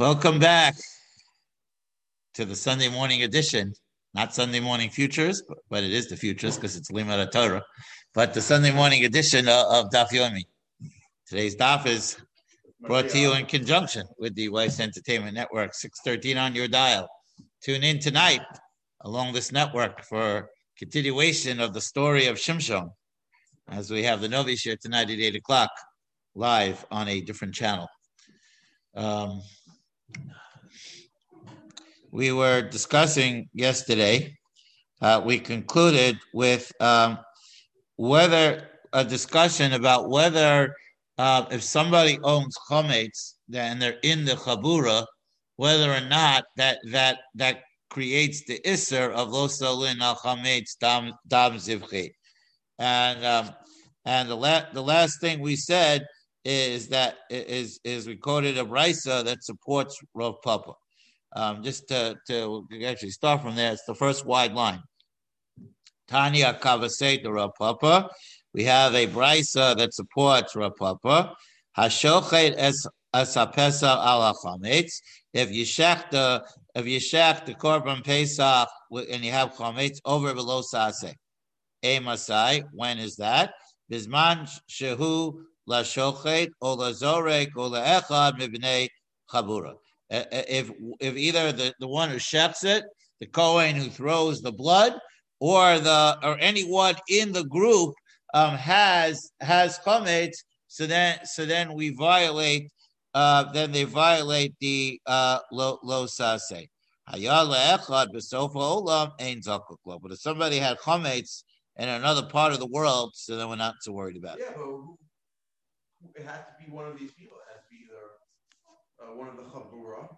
Welcome back to the Sunday morning edition. Not Sunday morning futures, but, it is the futures because it's Limud Torah. But the Sunday morning edition of, of Daf Yomi. Today's Daf is brought to you in conjunction with the Weiss Entertainment Network, 613 on your dial. Tune in tonight along this network for continuation of the story of Shimshon, as we have the Novi here tonight at 8 o'clock, live on a different channel. Um, we were discussing yesterday, uh, we concluded with um, whether a discussion about whether uh, if somebody owns chametz and they're in the chabura, whether or not that that that creates the isser of lo salin al chametz dam dam zivchi, and um, and the la- the last thing we said is that is is quoted a brisa that supports Rav Papa. Um, just to, to actually start from there, it's the first wide line. Tanya Kavasei to Rav Papa. We have a brisa that supports Rav Papa. Hashochet es asapesa ala chametz. If you shech the if you shech the korban pesach and you have chametz over below sase, a masai. When is that? Bisman shehu la shochet or la zorek or la echad mibnei chabura. If if either the, the one who shechs it, the kohen who throws the blood, or the or anyone in the group um, has has chametz, so then so then we violate. Uh, then they violate the uh. But if somebody had chametz in another part of the world, so then we're not so worried about it. Yeah, but it has to be one of these people. It has to be either uh, one of the chabura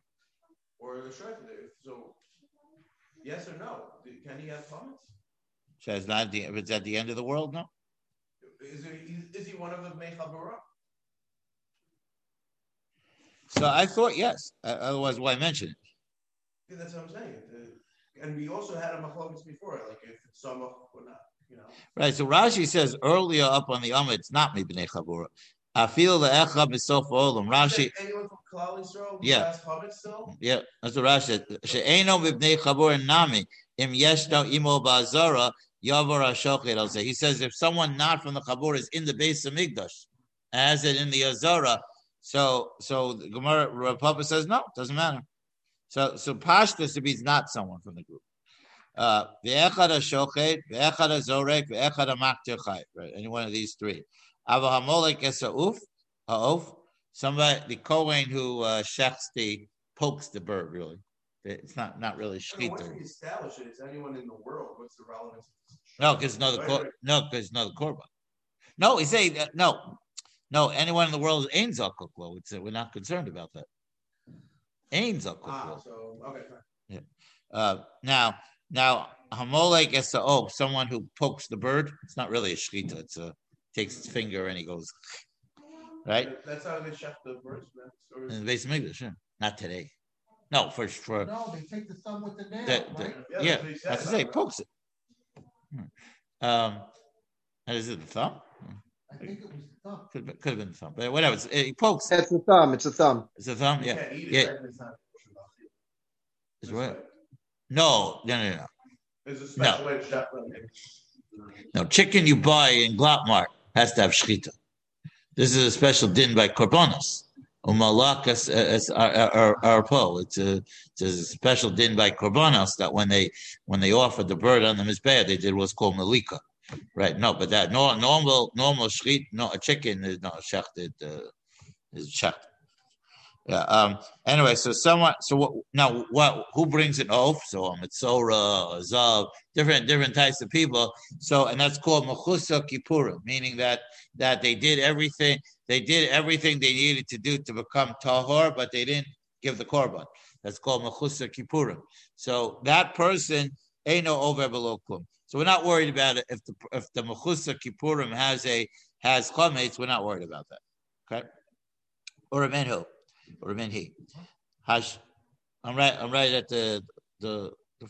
or the shofar. So, yes or no? Can he have chametz? So it's not the, it's at the end of the world, no. Is, he, is he one of the mechabura? So I thought yes. Uh, otherwise, why mention it? Yeah, that's what I'm saying. Uh, and we also had a machlokes before, like if it's samach or not. You know? Right. So Rashi says earlier up on the Amid, it's not mibnei chabura. I feel the echab is so olam. Rashi. Anyone from Klal Yisrael? Yeah. Yeah. That's what Rashi said. She'eno mibnei chabura nami im yeshno imo ba'azara yavar hashochet. Say. He says if someone not from the chabur is in the base of Migdash, as it in the Azara, so so the Gemara Rav Papa says no, doesn't matter. So so Pashtus if he's not someone from the group. Uh, ve'echad hashochet, ve'echad hazorek, ve'echad hamaktir Right, any one of these three. Avahamolek esauf, ha'of. Somebody, the Kohen who uh, shechs the pokes the bird. Really, it's not not really shechita. Once we establish it, is anyone in the world? What's the relevance? No, because no the cor- no because no the korban. No, he say uh, no, no. Anyone in the world is ain zakuklo. It's uh, we're not concerned about that. Ain zakuklo. Ah, so okay. Fine. Yeah. Uh, now, now hamolek esa oh, someone who pokes the bird. It's not really a shechita. It's a takes his finger and he goes, right? That's how they chef the birds, man. In the base of English, yeah. not today. No, for for no, they take the thumb with the nail. The, the, right? Yeah, yeah, that's what he that's to say, pokes it. Hmm. Um, and is it the thumb? I think it was the thumb. Could, could have been the thumb, but whatever. It's, it, he pokes. It's the thumb. It's a thumb. It's the thumb. You Yeah, can't it, yeah. right? It's not It's what? No, no, no, no. There's a special way to chef. No, chicken you buy in Glotmart has to have shchita. This is a special din by korbanos. Umalak as arpo. It's a it's a special din by korbanos that when they when they offered the bird on the mizbeah, they did what's called malika. Right? No, but that normal normal shchit, no a chicken is not shechted. Uh, is shechted. Yeah. Um. Anyway, so someone. So what, now, what? Who brings an oath? So um, it's Sora, Zav, different different types of people. So, and that's called mechusa kippurim, meaning that that they did everything. They did everything they needed to do to become tahor, but they didn't give the korban. That's called mechusa kippurim. So that person ain't no over below klum. So we're not worried about it if the if the mechusa kippurim has a has chametz. We're not worried about that. Okay. Or a minhu or he. Hash. I'm right. I'm right at the the the,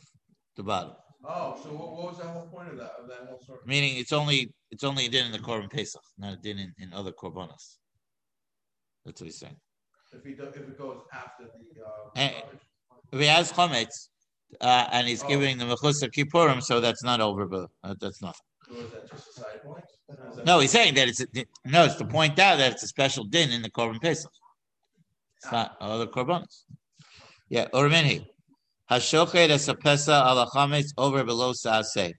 the bottom. Oh, so what, what was the whole point of that of that whole story? Meaning, it's only it's only a din in the korban pesach, not a din in, in other korbanos. That's what he's saying. If he does, if it goes after the. Uh. If he has chometz, uh, and he's Oh. giving the mechusa kippurim, so that's not over, but uh, that's nothing. Or is that just a side point? That- No, he's saying that it's a, no, it's to point out that it's a special din in the korban pesach. Not other korbanos. Yeah, or minhi. Hashochet es a pesa ala chametz over below saaseh.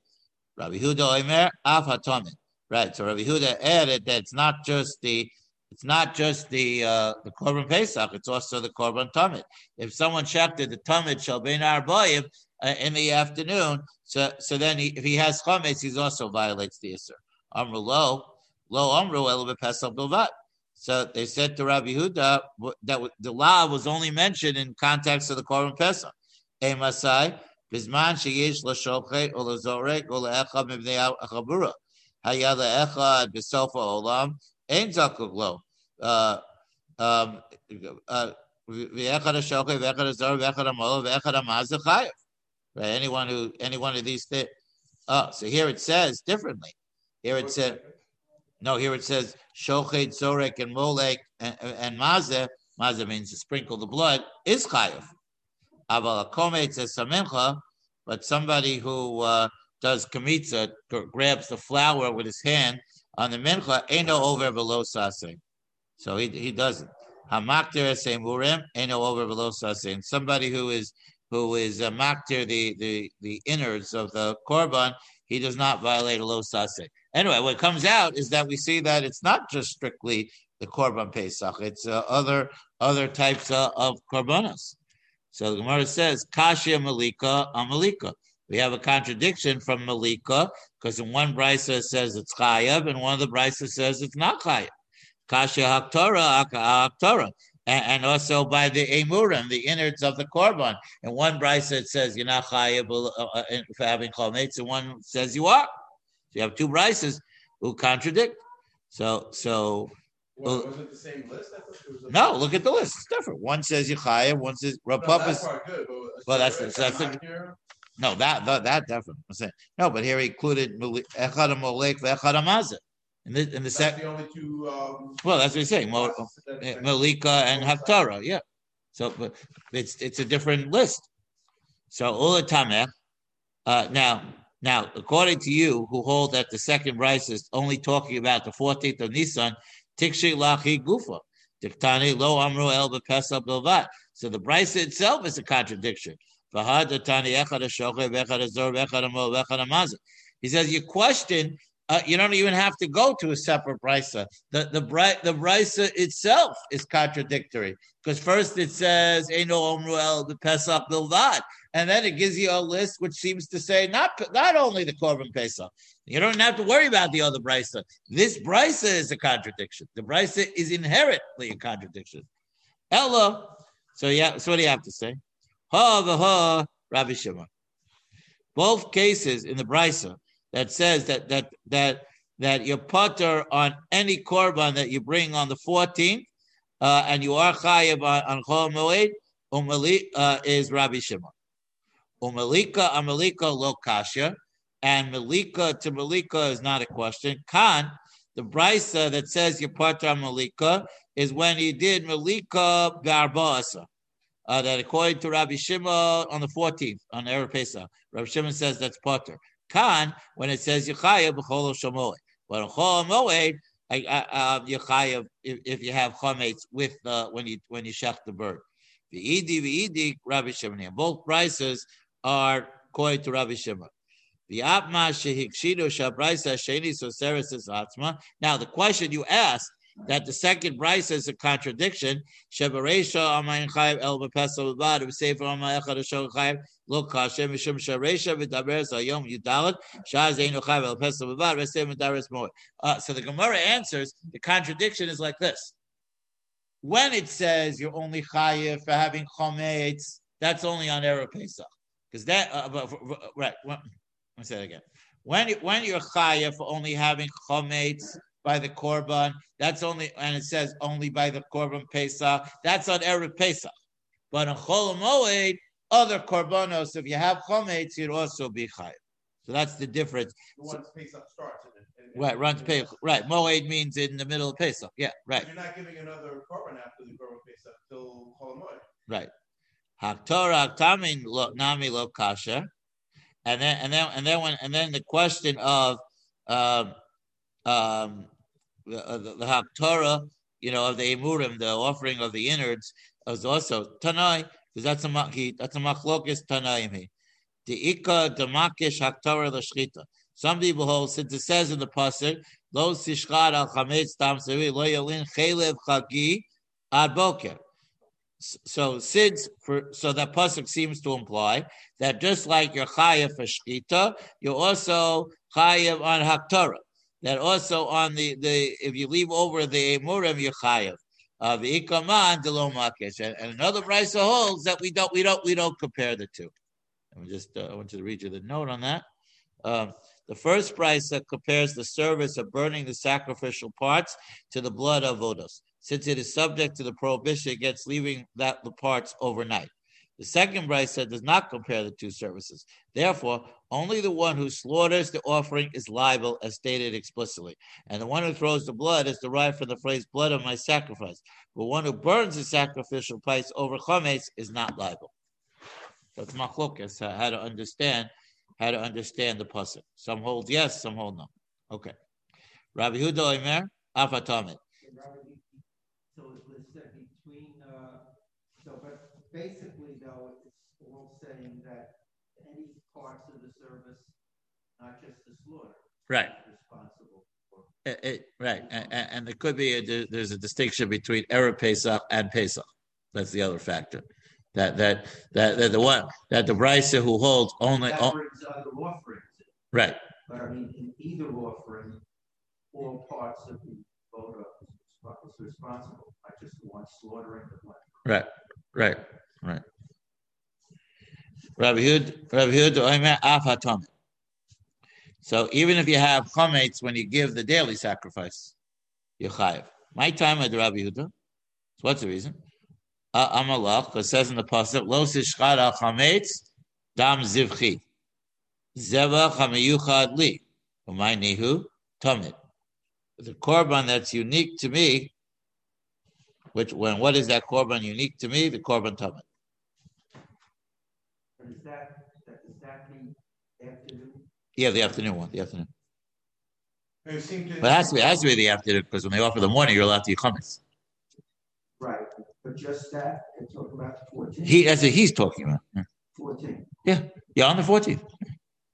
Rabbi Huda Omer af hatomin. Right. So Rabbi Huda added that it's not just the it's not just the uh, the korban pesach; it's also the korban tamid. If someone shechted the tamid shall be in arbayim uh, in the afternoon, so so then he, if he has chametz, he also violates the iser. Amru lo lo amru el pesach bilvat. So they said to Rabbi Huda that the law was only mentioned in context of the korban pesach. E masai bizman olam lo. Uh, um, uh. Right? Anyone who any one of these things. Oh, so here it says differently. Here it that? No, here it says shochet, zorek, and molek, and, mazeh. Mazeh means to sprinkle the blood is chayav. Aval akomet says but somebody who uh, does kamitza grabs the flour with his hand on the mincha, ain't no over below sase. So he he doesn't. Hamakter semurim ain't no over below sase. And somebody who is who is a makter the the the innards of the korban, he does not violate a low. Anyway, what comes out is that we see that it's not just strictly the korban pesach; it's uh, other other types uh, of korbanos. So the Gemara says kasha malika amalika. We have a contradiction from malika because in one brisa says it's chayav, and one of the brisa says it's not chayav. Kasha haktora haktora. And, and also by the emurim, the innards of the korban. In one brisa it says you're not chayav uh, uh, for having chometz, and one says you are. You have two brises who contradict. So so was it the same list? I thought it was a- no, look at the list. It's different. One says Yechaya, one says No, that is good, but Well, that's- that's I'm the- not here, no that that, that definitely. I'm saying no, but here he included Echad Molek Echad Amazah. In the in the That's second, the only two. Um, well, that's what he's saying. Mo, eh, Malika and Haktorah, yeah. So, but it's it's a different list. So Ulatameh. Uh, now, now, according to you, who hold that the second rice is only talking about the fourteenth of Nisan, Tikshi Lachi Gufa, Diktani Lo Amru El Bepesa Bilvat. So the Brisa itself is a contradiction. He says you question. Uh, you don't even have to go to a separate brisa. The the the brisa itself is contradictory because first it says Eino Omru El Pesach Bilvad, and then it gives you a list which seems to say not not only the Korban Pesach. You don't have to worry about the other brisa. This brisa is a contradiction. The brisa is inherently a contradiction. Ella. So yeah. So what do you have to say? Ha v'ha Rabbi Shimon. Both cases in the brisa that says that that that that you're putter on any korban that you bring on the 14th, uh, and you are chayiv on, on Chol Moed, umali uh, is Rabbi Shimon. Umalika amalika lo kasha, and malika to malika is not a question. Khan, the brisa that says you putter on malika is when he did malika garbaasa. Uh, that according to Rabbi Shimon on the 14th on Erev Pesach, Rabbi Shimon says that's potter. Khan, when it says Yechaya b'chol shamoed. But on Chol Moed, uh, Yechaya if, you have chametz with uh, when you when you shech the bird. The Idi v'Idi Rabbi Shimon. Both prices are according to Rabbi Shimon. The. Now the question you asked that the second brisa is a contradiction. Shebaresha el So the Gemara answers the contradiction is like this. When it says you're only chayiv for having chometz, that's only on Erev Pesach. Because that, uh, right, when, let me say it again. When, when you're chayiv for only having chometz by the korban, that's only, and it says only by the korban Pesach, that's on Erev Pesach. But on Chol Moed, other korbanos, if you have chometz, you'd also be chayiv. So that's the difference. Once Pesach starts. And, Right, run to pay. Right, Moed means in the middle of Pesach. Yeah, right, You're not giving another korban after the korban Pesach till Chol Hamoed. right. Haktorah Haktamin lo nami lo kasha, and then and then and then when and then the question of um um the uh, the, the Haktorah, you know, of the emurim, the offering of the innards, is also Tanai because that's a ma- he, that's a machlokis Tanaim. he. The Ika Damakish Haktorah l'shchita. Some people hold since it says in the pasuk, Lo sishchad al chametz tam sevi lo yalin chelev chagi ad boker. So since for so that pasuk seems to imply that just like you're chayev for shchita, you're also chayev on haktorah. That also on the the if you leave over the emurim, you're chayev. Uh, the ikaman delo and, and another brisa holds that we don't we don't we don't compare the two. Me just uh, I want you to read you the note on that. Um, the first price that compares the service of burning the sacrificial parts to the blood of odos, since it is subject to the prohibition against leaving that the parts overnight. The second that does not compare the two services. Therefore, only the one who slaughters the offering is liable, as stated explicitly, and the one who throws the blood is derived from the phrase "blood of my sacrifice." But one who burns the sacrificial price over chametz is not liable. That's machlokas, uh, how to understand how to understand the pasuk. Some hold yes, some hold no. Okay. Rabbi Huda Omer, afatamit. So between, uh, basically though, it's all saying that any parts of the service, not just the slaughter. Right. Responsible for. It- it- right, and, and, there could be a, there's a distinction between erev Pesach and Pesach. That's the other factor. That that that, that the one that the brisa who holds only That brings other offerings, right but I mean, in either offering, all parts of the vote is responsible, not just the one slaughtering the blood. right right right. Rabbi Hud Rabbi Hud Omer afatamit. So even if you have chametz when you give the daily sacrifice, you're chayiv. My time at Rabbi Huda. So what's the reason? Uh, Amalach, because says in the pasuk, "Lo sishchad al chametz dam zivchi zevach hamiyuchad li umay nihu tamid." The korban that's unique to me, which when what is that korban unique to me? The korban tamid. And is that, that, is that the afternoon? Yeah, the afternoon one, the afternoon. It seemed to- But it has to be, it has to be the afternoon because when they offer the morning, you're allowed to eat chametz. Right, but just that, and talk about fourteen. He that's what he's talking about. Fourteen. Yeah, on the 14th.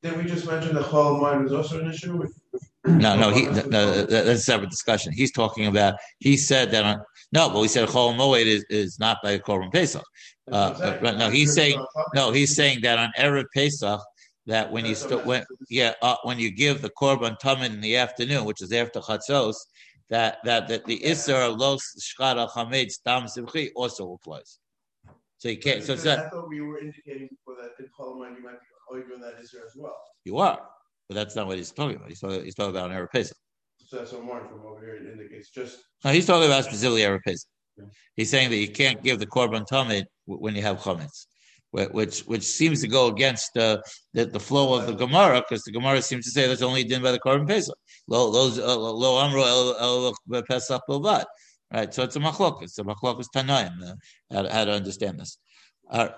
Did we just mention the Chol Hamoed was also an issue with? No, no, he, no, as well? that- that's a separate discussion. He's talking about, he said that on, no, but we said Chol Moed is, is not by Korban Pesach. That's what I'm Uh, no, he's saying- No, he's saying that on Erev Pesach, that when you still, when, yeah, uh, when you give the Korban Tamid in the afternoon, which is after Chatzos, that, that, that the Isser of Los Shchad al Chametz Tam Simchi also applies. So you can't, so it's not, I thought we were indicating for that in Chol Hamoed, you might be arguing that issue as well. you are, but that's not what he's talking about. He's talking, he's talking about on Erev Pesach. So that's what Martin from over here indicates, just. No, he's talking about specifically Erev Pesach. Yeah. He's saying that you can't give the korban tamid when you have chametz, which which seems to go against uh, the the flow of the Gemara because the Gemara seems to say that's only done by the korban Pesach. Lo lo uh, amro el Pesach bilvad. Right, so it's a machlok. It's a machlok tanaim. Uh, how, to- how to understand this? Uh,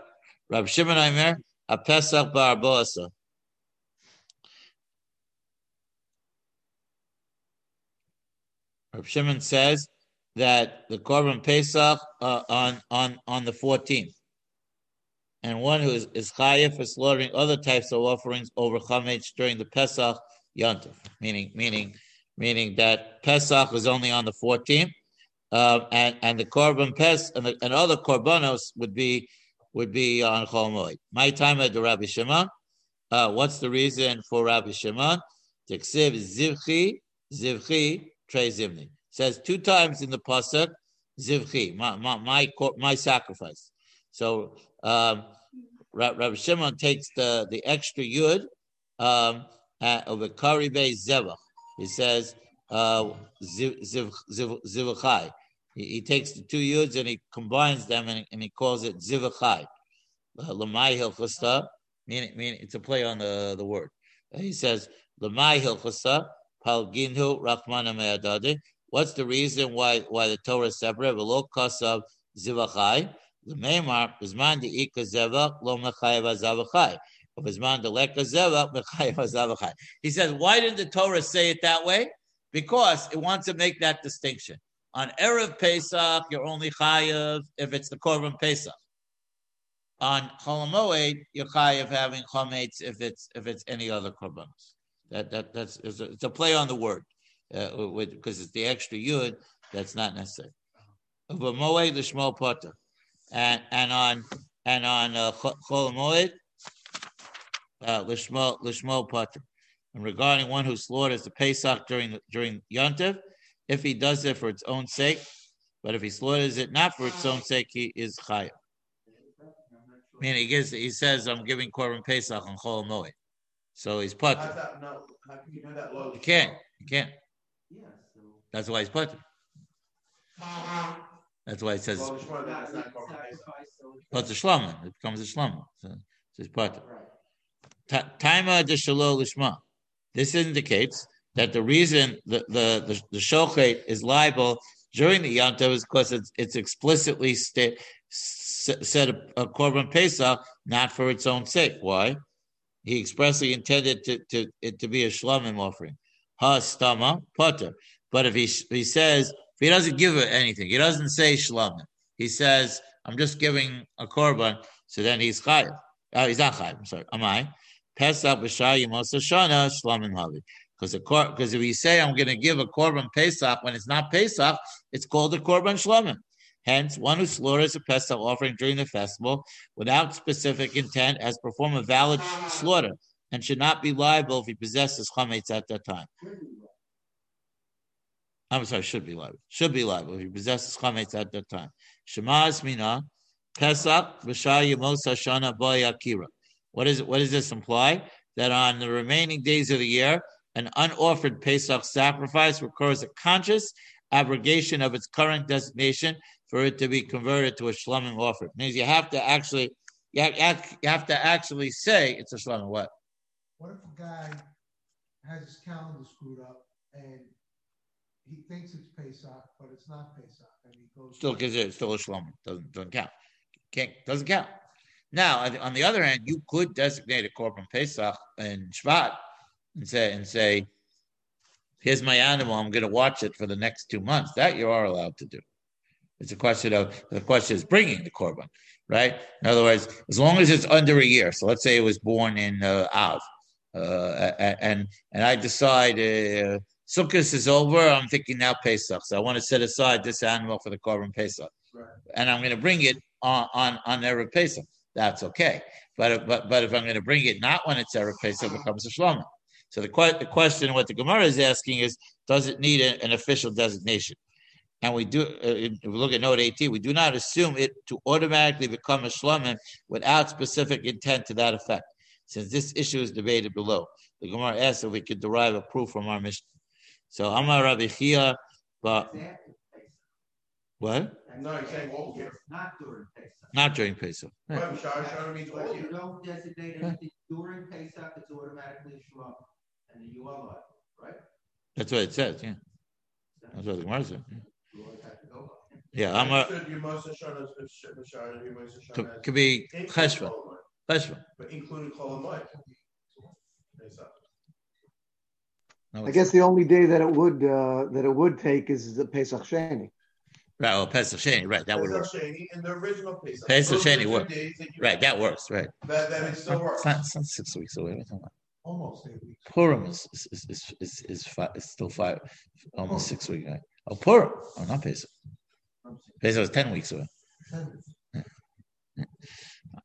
Rabbi Shimon Aimer a Pesach bar boasa. Rabbi Shimon says that the korban pesach uh, on on on the fourteenth, and one who is, is chayiv for slaughtering other types of offerings over chametz during the pesach yontif, meaning meaning meaning that pesach is only on the fourteenth, uh, and and the korban pes and, and other korbanos would be would be on Chol. My time at the Rabbi Shimon. Uh, what's the reason for Rabbi Shimon? Tiksiv zivchi zivchi trey zimni says two times in the pasuk zivchi my my my, my sacrifice. So um, Rabbi Shimon takes the the extra yud um, uh, of a kari zevach. He says uh, ziv ziv ziv. He, takes the two yuds and he combines them and, and he calls it zivachai. Lamai hilchasta, meaning meaning it's a play on the the word. He says Lamai hilchasta Palginhu Rachmana Me'adadi. What's the reason why why the Torah is separate? V'lo kasav zivachai. L'meimar b'zman de'ika zevach lo mechayev azavachai. B'zman de'leka zevach mechayev azavachai. He says, why didn't the Torah say it that way? Because it wants to make that distinction. On Erev Pesach, you're only chayev if it's the Korban Pesach. On Cholamoed, you're chayev having chametz if it's if it's any other korbanos. That that that's it's a, it's a play on the word uh, because it's the extra yud that's not necessary. But moed the shmo potter, and and on and on uh, chol moed uh, lishmo lishmo potter. And regarding one who slaughters the pesach during during yontiv, if he does it for its own sake, but if he slaughters it not for its own sake, he is chayav. Meaning he gives he says I'm giving korban pesach on chol moed, so he's. How's that, how can you do that low? You can't. You can't. Yeah, so. That's why he's potter. That's why it says Well, which one, that's Not not Korban Pesach. sacrifice, so it's- potter shlomo. It becomes a shlomo. So potter. Right. Ta- Taima de shalo lishma. This indicates that the reason the the the, the shochet is liable during the yontav is because it's it's explicitly sta- said a, a korban pesach not for its own sake. Why? He expressly intended to to it to be a shlomim offering. Ha stama potter. But if he he says if he doesn't give it anything, he doesn't say shlomim. He says I'm just giving a korban. So then he's chayav. Oh, uh, he's not chayav. I'm sorry. Am I? Pesach b'shayim Shana shlamim havi. Because because if you say I'm going to give a korban Pesach when it's not Pesach, it's called a korban shlamim. Hence, one who slaughters a Pesach offering during the festival without specific intent has performed a valid slaughter and should not be liable if he possesses chametz at that time. I'm sorry, should be liable. Should be liable if he possesses chametz at that time. Shema Asmina, Pesach b'shayim Shana boy akira. What is what does this imply? That on the remaining days of the year, an unoffered Pesach sacrifice requires a conscious abrogation of its current designation for it to be converted to a shlomim offer. It means you have to actually you have, you have to actually say it's a shlomim. What? What if a guy has his calendar screwed up and he thinks it's Pesach, but it's not Pesach, and he goes Still gives it still a shlomim. Doesn't doesn't count. Can't doesn't count. Now, on the other hand, you could designate a korban pesach and Shvat and say and say, "Here's my animal. I'm going to watch it for the next two months." That you are allowed to do. It's a question of the question is bringing the korban, right? In other words, as long as it's under a year. So let's say it was born in uh, Av, uh, and and I decide uh, Sukkot is over. I'm thinking now Pesach, so I want to set aside this animal for the korban Pesach, Right. and I'm going to bring it on on on Erev Pesach. That's okay. But but but if I'm going to bring it not when it's Erev Pesach, it becomes a Shlomo. So the, the question, what the Gemara is asking is, does it need an official designation? And we do, uh, if we look at note 18, we do not assume it to automatically become a shlomim without specific intent to that effect. Since this issue is debated below, the Gemara asks if we could derive a proof from our mission. So Amar Rabbi Chia, but what? No, he's saying all year. Not during Pesach. Not during Pesach. Right. Right, Shara Shana means all If you don't designate anything during Pesach, it's automatically a and then you are right? That's what it says. Yeah, that's what the Gemara says. Yeah, You always have to yeah Amar Should you must have shown us, Shara, you could, could be Including cheshva. Cheshva. But including Chol Hamoed. Pesach. No, I guess the only day that it would uh, that it would take is the Pesach Sheni. Right. Oh, Pesach Sheni. Right. That would work. Pesach Sheni in the original Pesach. Pesach Sheni works. days that you- Right. That works. Right. That, that it still works. It's not, it's not six weeks away. What are you talking about? almost eight weeks. Purim is is is is, is, is, five, is still five, almost six weeks. Right? Oh, Purim. Oh, not Pesach. Pesach was ten weeks away.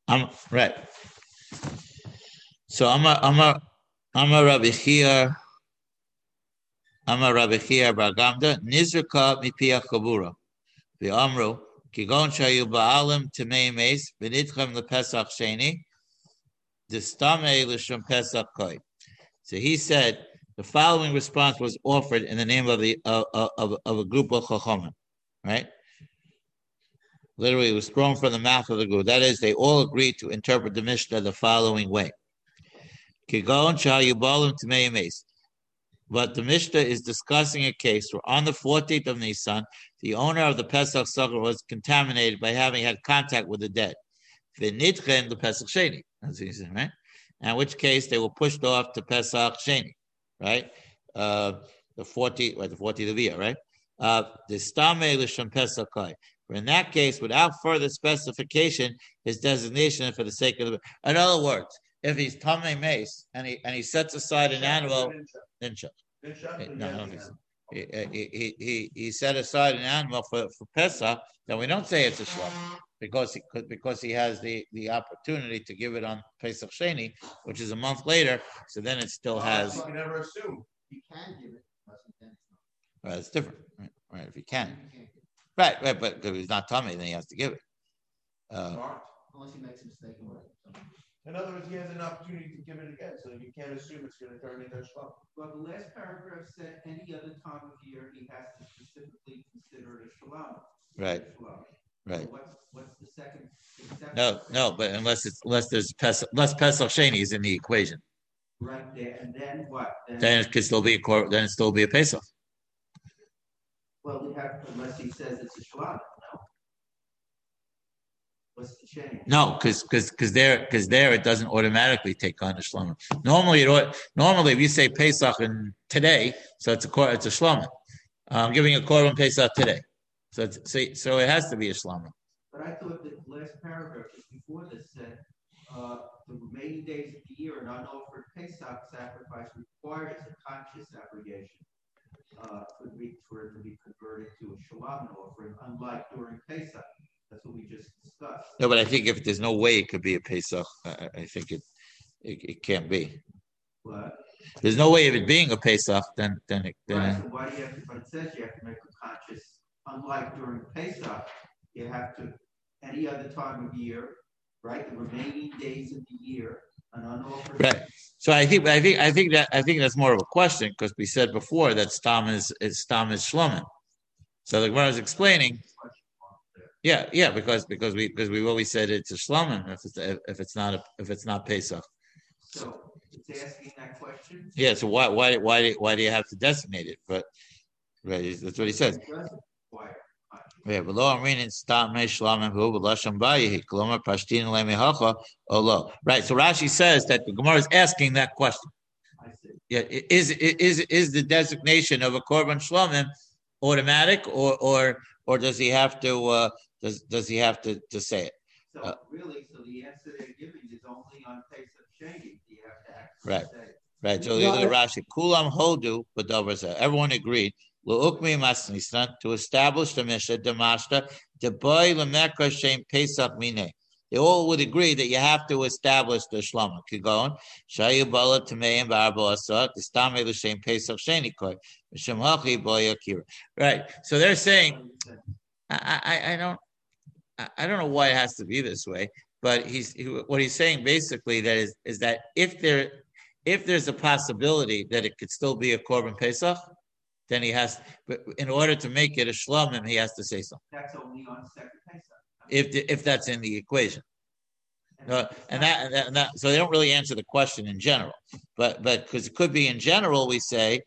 I'm right. So I'm a I'm a I'm a Rabbi Chia. I'm a Rabbi Chia bar Gamda. Nizraka mipia chabura. The Amru. Kigon shayu ba'alim temei meis v'nitchem lepesach sheni. Distame l'shem pesach koi. So he said the following response was offered in the name of the of, of, a group of chachamim, right? Literally, it was thrown from the mouth of the group. That is, they all agreed to interpret the Mishnah the following way. But the Mishnah is discussing a case where on the 14th of Nisan, the owner of the Pesach Sukkah was contaminated by having had contact with the dead. The Pesach Sheni, as he said, right? In which case they were pushed off to Pesach Sheni, right? Uh, the 40, right, the 40 of the year, right? Uh, the Stame Lishon Pesach Kai. In that case, without further specification, his designation for the sake of the. In other words, if he's Tame Mace and he and he sets aside an animal, then shut. No, I don't so. He, he, he, he set aside an animal for, for Pesach, then we don't say it's a shlach because he could because he has the, the opportunity to give it on Pesach Sheni, which is a month later. So then it still has. You can never assume. You can give it, unless he. Right, it's different. Right, right, if he can. You can't give it, Right, right, but if he's not tummy, then he has to give it. Uh, Unless he makes a mistake and whatever. In other words, he has an opportunity to give it again, so you can't assume it's gonna turn into a schluck. Well, the last paragraph said any other time of year, he has to specifically consider it a shalom. Right. Shalom. Right. So What's, what's the second? exception? No, no, but unless it's unless there's Pesach, unless Pesach Sheni is in the equation, Right there, and then what? then it could still be a then it still be a Pesach. Well, we have, unless he says it's a shalom, no? What's the change? No, because because because there because there it doesn't automatically take on the shlomo. Normally, it normally if you say Pesach and today, so it's a it's a shlomo. I'm giving a korban Pesach today, so it's, so so it has to be a shlomo. But I thought the last paragraph before this said, uh, the remaining days of the year, an unoffered Pesach sacrifice requires a conscious abrogation. Uh, could be for it to be converted to a shalom offering, unlike during Pesach. That's what we just discussed. No, but I think if there's no way it could be a Pesach, I, I- think it, it it can't be. But, There's no way of it being a Pesach, then then it, right, so why do you have to, but it says you have to make a conscious, unlike during Pesach, you have to, any other time of year, right, the remaining days of the year, an unoffered. Right. So I think I think I think that I think that's more of a question because we said before that stam is is stam is shlomen. So the Gemara is explaining, yeah, yeah, because because we because we've always said it's a shlomen if it's if it's not a, if it's not Pesach. So it's asking that question. Yeah. So why why why do- why do you have to designate it? But right, that's what he says. It doesn't require conscious. Yeah, but lo amrinin stam me shlomen hu b'lashon bayi kolomar pashtin lemehacha olo. Right. So Rashi says that the Gemara is asking that question. Yeah, is is is the designation of a korban shlomim automatic, or or or does he have to uh, does does he have to to say it? So Uh, really, so the answer they're giving is only on Pesach Sheni, you have to Right. actually say. it. Right. So the Rashi kulam hodu b'davar zeh. Everyone agreed. Lu'ukmi masnisran to establish the mishnah demashta deboy lemekra shem pesach mine. They all would agree that you have to establish the shlama. Kigon shayu bala tameim ba'arbo asat istame l'shem pesach sheni koy m'shem hachi boy akira. Right. So they're saying I, I, I don't, I, I don't know why it has to be this way, but he's he, what he's saying basically that is is that if there, if there's a possibility that it could still be a korban pesach, then he has. But in order to make it a shlomim, he has to say something. That's only on second Pesach. If the, if that's in the equation, uh, and that, and that and that so they don't really answer the question in general, but but because it could be in general, we say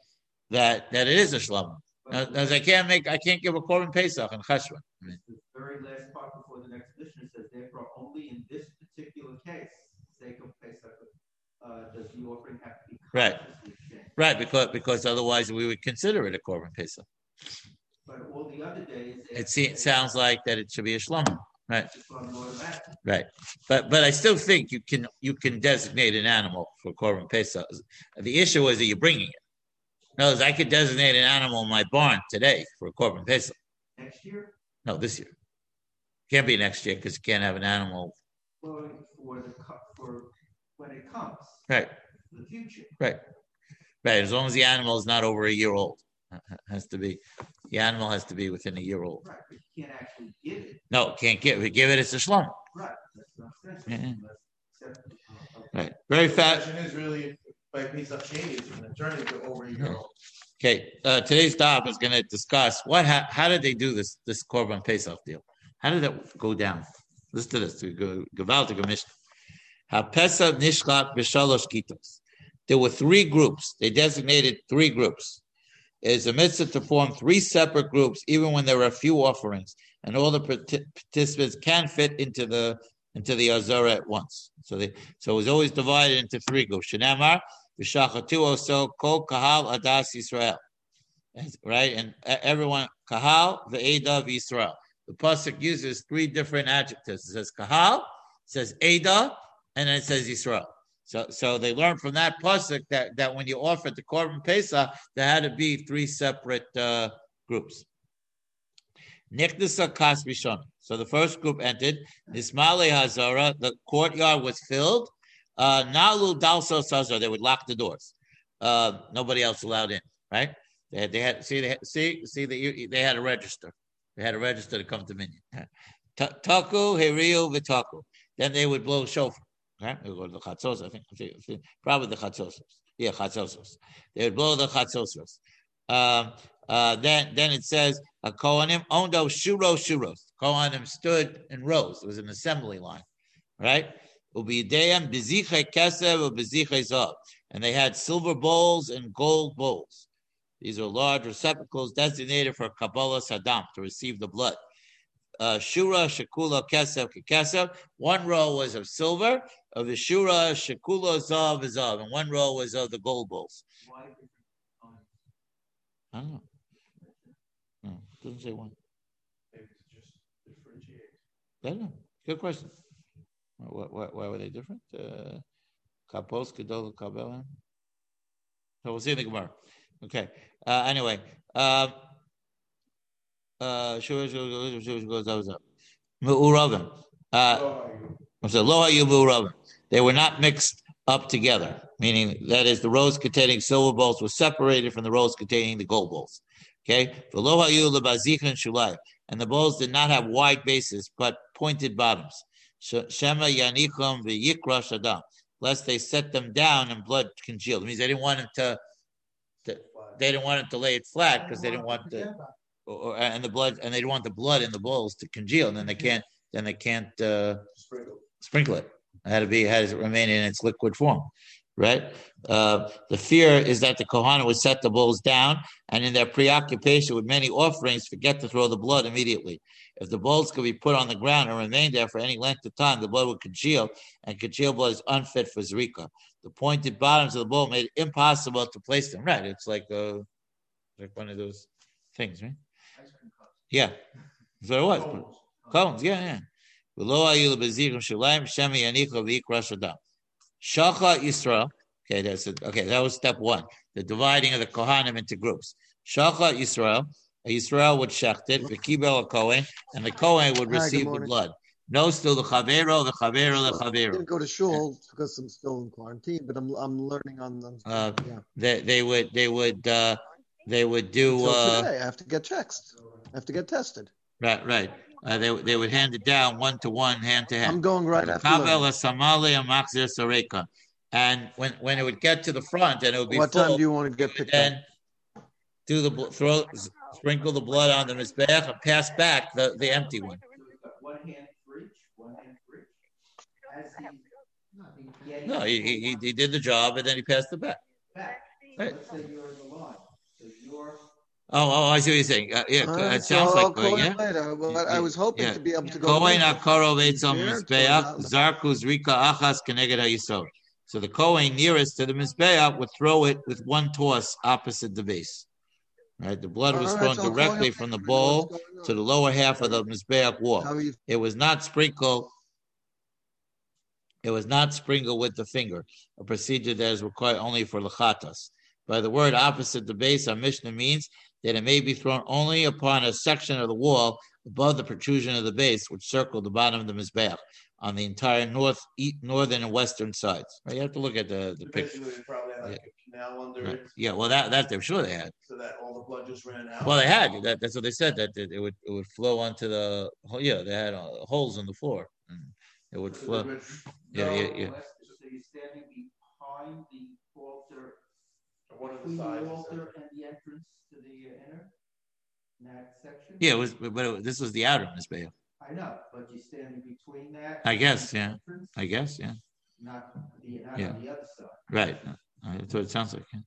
that that it is a shlomim. As I can't make, I can't give a korban pesach in cheshvan. I mean, The very last part before the next mission says, therefore, only in this particular case, sake of Pesach, uh, does the offering have to be Right. Right, because because otherwise we would consider it a korban pesach. But all the other days. It se- it sounds like that it should be a shlomim, right? It's on automatic. Right, but but I still think you can you can designate an animal for korban pesach. The issue is that you're bringing it. In other words, I could designate an animal in my barn today for a korban pesach. Next year, No, this year can't be next year because you can't have an animal. for, for the, for when it comes, Right, the future. right, right. As long as the animal is not over a year old, has to be the animal has to be within a year old. Right, but you can't actually give it. No, can't give it. Give it. It's a shlom. Right, that's not. Yeah. unless- except- okay. Right, very The fast. question is really, by Pesach Sheni, it's gonna turn into over a year old. Okay, uh, today's stop is going to discuss what how, how did they do this this Korban Pesach deal? How did that go down? Listen to this. We go Gewaltige Mishnah. Ha Pesach nishlat b'shalosh kitos. There were three groups. They designated three groups. It's a mitzvah to form three separate groups, even when there are a few offerings, and all the parti- participants can fit into the into the azara at once. So they so it was always divided into three groups. Shenamar, v'shachatu also kol kahal adas Yisrael, right? And everyone kahal ve'eda Yisrael. The pasuk uses three different adjectives. It says kahal, it says eda, and then it says Yisrael. So, so they learned from that pasuk that, that when you offered the korban pesach, there had to be three separate uh, groups. So the first group entered. Nismale hazara. The courtyard was filled. Uh, Nalu dalso sazar. They would lock the doors. Uh, nobody else allowed in. Right? They had. They had. See. They had, see. See. They, they had a register. They had a register to come to minyan. Ta- Taku heriu v'taku. Then they would blow shofar. Would go to the chatzos. I think, I think- I think- probably the chatzos. Yeah, chatzos. They would blow the chatzos. Um, uh, then, then it says a kohanim ondo shuro shuros. Kohanim stood in rows. It was an assembly line, right? And they had silver bowls and gold bowls. These are large receptacles designated for Kabbalah Saddam to receive the blood. Uh, Shura, Shakula, Kesev, Kesev. One row was of silver, of the Shura, Shakula, Zav, Zav, and one row was of the gold bowls. I don't know. No, doesn't say one. Maybe to just differentiate. I don't know. Good question. Why, why, why were they different? Uh, Kapos, Kedol, Kabbalah. So we'll see in the Gemara. Okay. Uh, anyway, um, uh, Zav. Me'uravim. Uh, Oh, you- so lo hayu me'uravim. They were not mixed up together, meaning that is the rows containing silver bowls were separated from the rows containing the gold bowls. Okay, V'lo hayu lebazichin shulai, and the bowls did not have wide bases but pointed bottoms. Sh- Shema yanichum v'yikra shadam, lest they set them down and blood congealed. It means they didn't want them to, to they didn't want them to lay it flat because they didn't want the it. or, and the blood and they don't want the blood in the bowls to congeal, and then they can't then they can't uh, sprinkle it. It had to be it had to remain in its liquid form, right? Uh, the fear is that the Kohanim would set the bowls down, and in their preoccupation with many offerings, forget to throw the blood immediately. If the bowls could be put on the ground and remain there for any length of time, the blood would congeal, and congealed blood is unfit for zrika. The pointed bottoms of the bowl made it impossible to place them. Right? It's like uh, like one of those things, right? Ice cream cups. Yeah, that's what it was. Cones. Cones, yeah, yeah. Below ayil bezirim shalayim shemi yanicha v'ikra shadam. Shacha Yisrael. Okay, that's it. Okay, that was step one. The dividing of the Kohanim into groups. Shacha Yisrael. Yisrael would shecht it, v'kibel a Kohen, and the Kohen would Hi, receive the blood. No, still the Chavero, the Chavero, the I didn't go to shul because I'm still in quarantine, but I'm I'm learning on them. Uh, yeah. They, they would, they would, uh, they would do, Until uh, today, I have to get checked. I have to get tested. right, right. Uh, they, they would hand it down one to one, hand to hand. I'm going right after. Kabel and Machzir Sareka. And when, when it would get to the front and it would be What full, time do you want to get picked up? then do the bl- throw sprinkle the blood on the mizbeach and pass back the, the empty one. So we've got one hand for each, one hand for each. As he's getting No, he, he, he- he did the job and then he passed it back. back. Right. Let's say you're in the line. So you're, Oh, oh, I see what you're saying. Uh, yeah, All it sounds I'll like uh, yeah. later. Well, I I was hoping Yeah. to be able to go. Kohen mizbeach so zarkus rika achas keneged. So the Kohen nearest to the mizbeach would throw it with one toss opposite the base. Right, the blood was All right, thrown so directly from the bowl What's going on? to the lower half of the mizbeach wall. How are you? It was not sprinkled. It was not sprinkled with the finger, a procedure that is required only for lachatas. By the word opposite the base, our Mishnah means that it may be thrown only upon a section of the wall above the protrusion of the base, which circled the bottom of the mizbeach on the entire north, e- northern and western sides. Right? You have to look at the, the picture. Basically, they probably had like a canal under Right. it, Yeah, well, that that they're sure they had. so that all the blood just ran out. Well, they had that. That's what they said that it, it would it would flow onto the. Yeah, they had uh, holes in the floor. And it would So flow. Yeah, yeah, yeah. so you're standing behind the altar, One of the between the sides. altar and the entrance to the uh, inner, in that section? Yeah, it was, but it, this was the outer mizbeach. I know, but you're standing between that. I and guess, the yeah. entrance, I guess, yeah, Not the, not Yeah. on the other side. right. Uh, That's what it sounds like. yeah.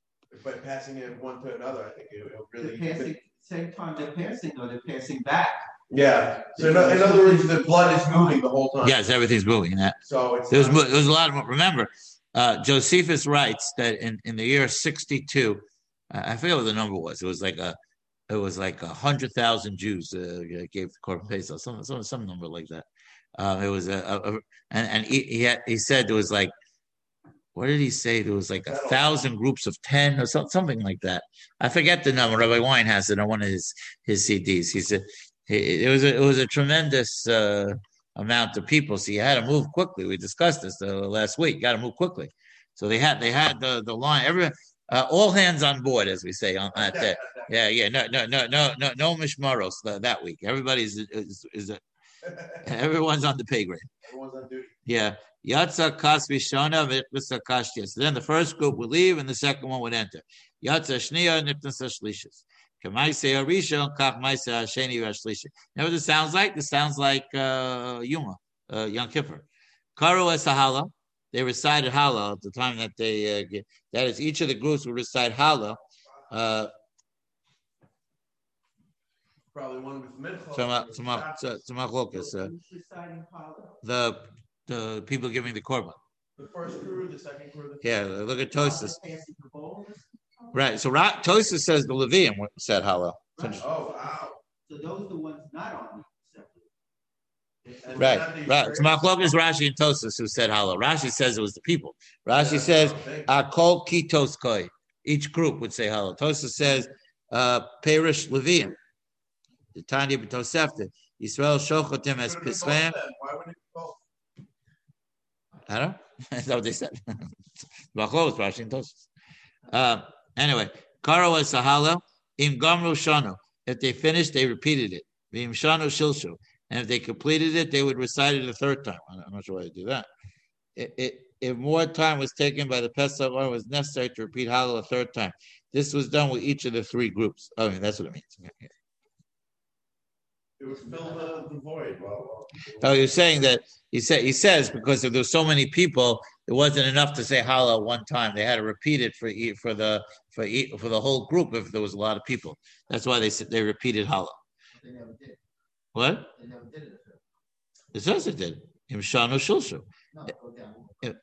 By passing it one to another, I think it, it They're really. passing, same time they're passing, or they're passing back. Yeah. So in, in other words, the blood is moving the whole time. Yes, everything's moving. That So it's. there was not- mo- there was a lot of remember. Uh, Josephus writes that in, in the year sixty two, I I forget what the number was. It was like a it was like a hundred thousand Jews uh, gave the Korban Pesach, some some some number like that. Uh, it was a, a, a and and he he, had, he said there was like what did he say? There was like a thousand groups of ten or so, something like that. I forget the number. Rabbi Wein has it on one of his his CDs. He said it, it was a, it was a tremendous uh, amount of people, so you had to move quickly. We discussed this uh, last week. Got to move quickly. So they had they had the the line. Everyone, uh, all hands on board, as we say on that day. Yeah, yeah. No, no, no, no, no, no mishmaros that, that week. Everybody's is, is, is everyone's on the pay grade. Everyone's on duty. Yeah. Yatza kasvi v'ikvisa. So then the first group would leave and the second one would enter. Yatza shnia nipnasa shlishis. Kamaise arishon kach maise hasheni v'ashlisha. You know what this sounds like? This sounds like uh, Yuma, uh, Yom Kippur. Karo es Hallel. They recited Hallel at the time that they uh, get. That is, each of the groups would recite Hallel. Uh, Probably one with mincha. to, to, to, to uh, Who's reciting the the people giving the korban. The first crew, the second crew. The Yeah, look at Tosis. Passing the bowl? Right. So Ra- Tosis says the Levium said Hallel. Right. Oh, wow. So those are the ones not on the separate. And Right, right. It's Machlokas, Rashi, and Tosis who said Hallel. Rashi says it was the people. Rashi says Akol Kitos Koi. Each group would say Hallel. Tosis says uh, Perish Levium. The Tanya B'Tosefta. Israel Shochotim as Pislam. Why wouldn't it be? I don't know. That's what they said. Machlokas, Rashi, and Tosis. Anyway, Karo was Sahala. Im Gamru Shano. If they finished, they repeated it. Vim Shano Shilshu. And if they completed it, they would recite it a third time. I'm not sure why they do that. It, it, if more time was taken by the Pesach, or was necessary to repeat Hallel a third time. This was done with each of the three groups. I mean, that's what it means. It would fill the, the void. Well, Oh, you're saying that he said he says because if there's so many people, it wasn't enough to say Hallel one time. They had to repeat it for e- for the for e- for the whole group if there was a lot of people. That's why they said they repeated Hallel. They never did. What? They never did it. It says it did. Imshanu Shulshu. No, go.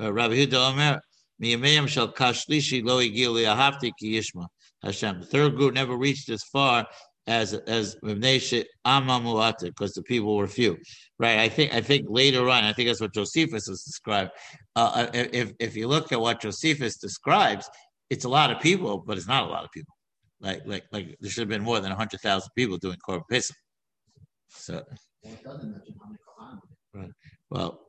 Uh, Rabbi Huda Omer, Miyameyam shall kashlishi lo igil li'ahavti ki yishma Hashem. The third group never reached as far as as Mivneshe Amamuata because the people were few. Right. I think I think later on, I think that's what Josephus has described. Uh, if if you look at what Josephus describes, it's a lot of people, but it's not a lot of people. Like like like there should have been more than hundred thousand people doing Korban Pesach. So Well, it doesn't mention how many Kohanim. well,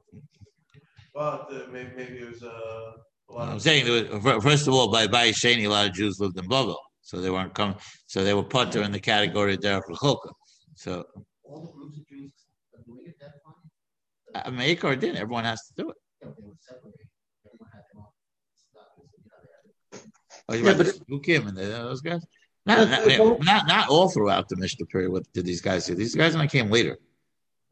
well the, maybe, maybe it was uh, a lot I'm of. saying there was, first of all, by by Shani, a lot of Jews lived in Babel, so they weren't coming. So they were putter in the category of Derek Lechulka. So All the groups of Jews are doing it that time? I make or didn't. Everyone has to do it. Yeah, they were separated. Everyone had their own stuff. You know, they had Oh, you Yeah, yeah, but who came in there? Those guys. Not, not, not, not all throughout the Mishnah period. What did these guys do? These guys only came later.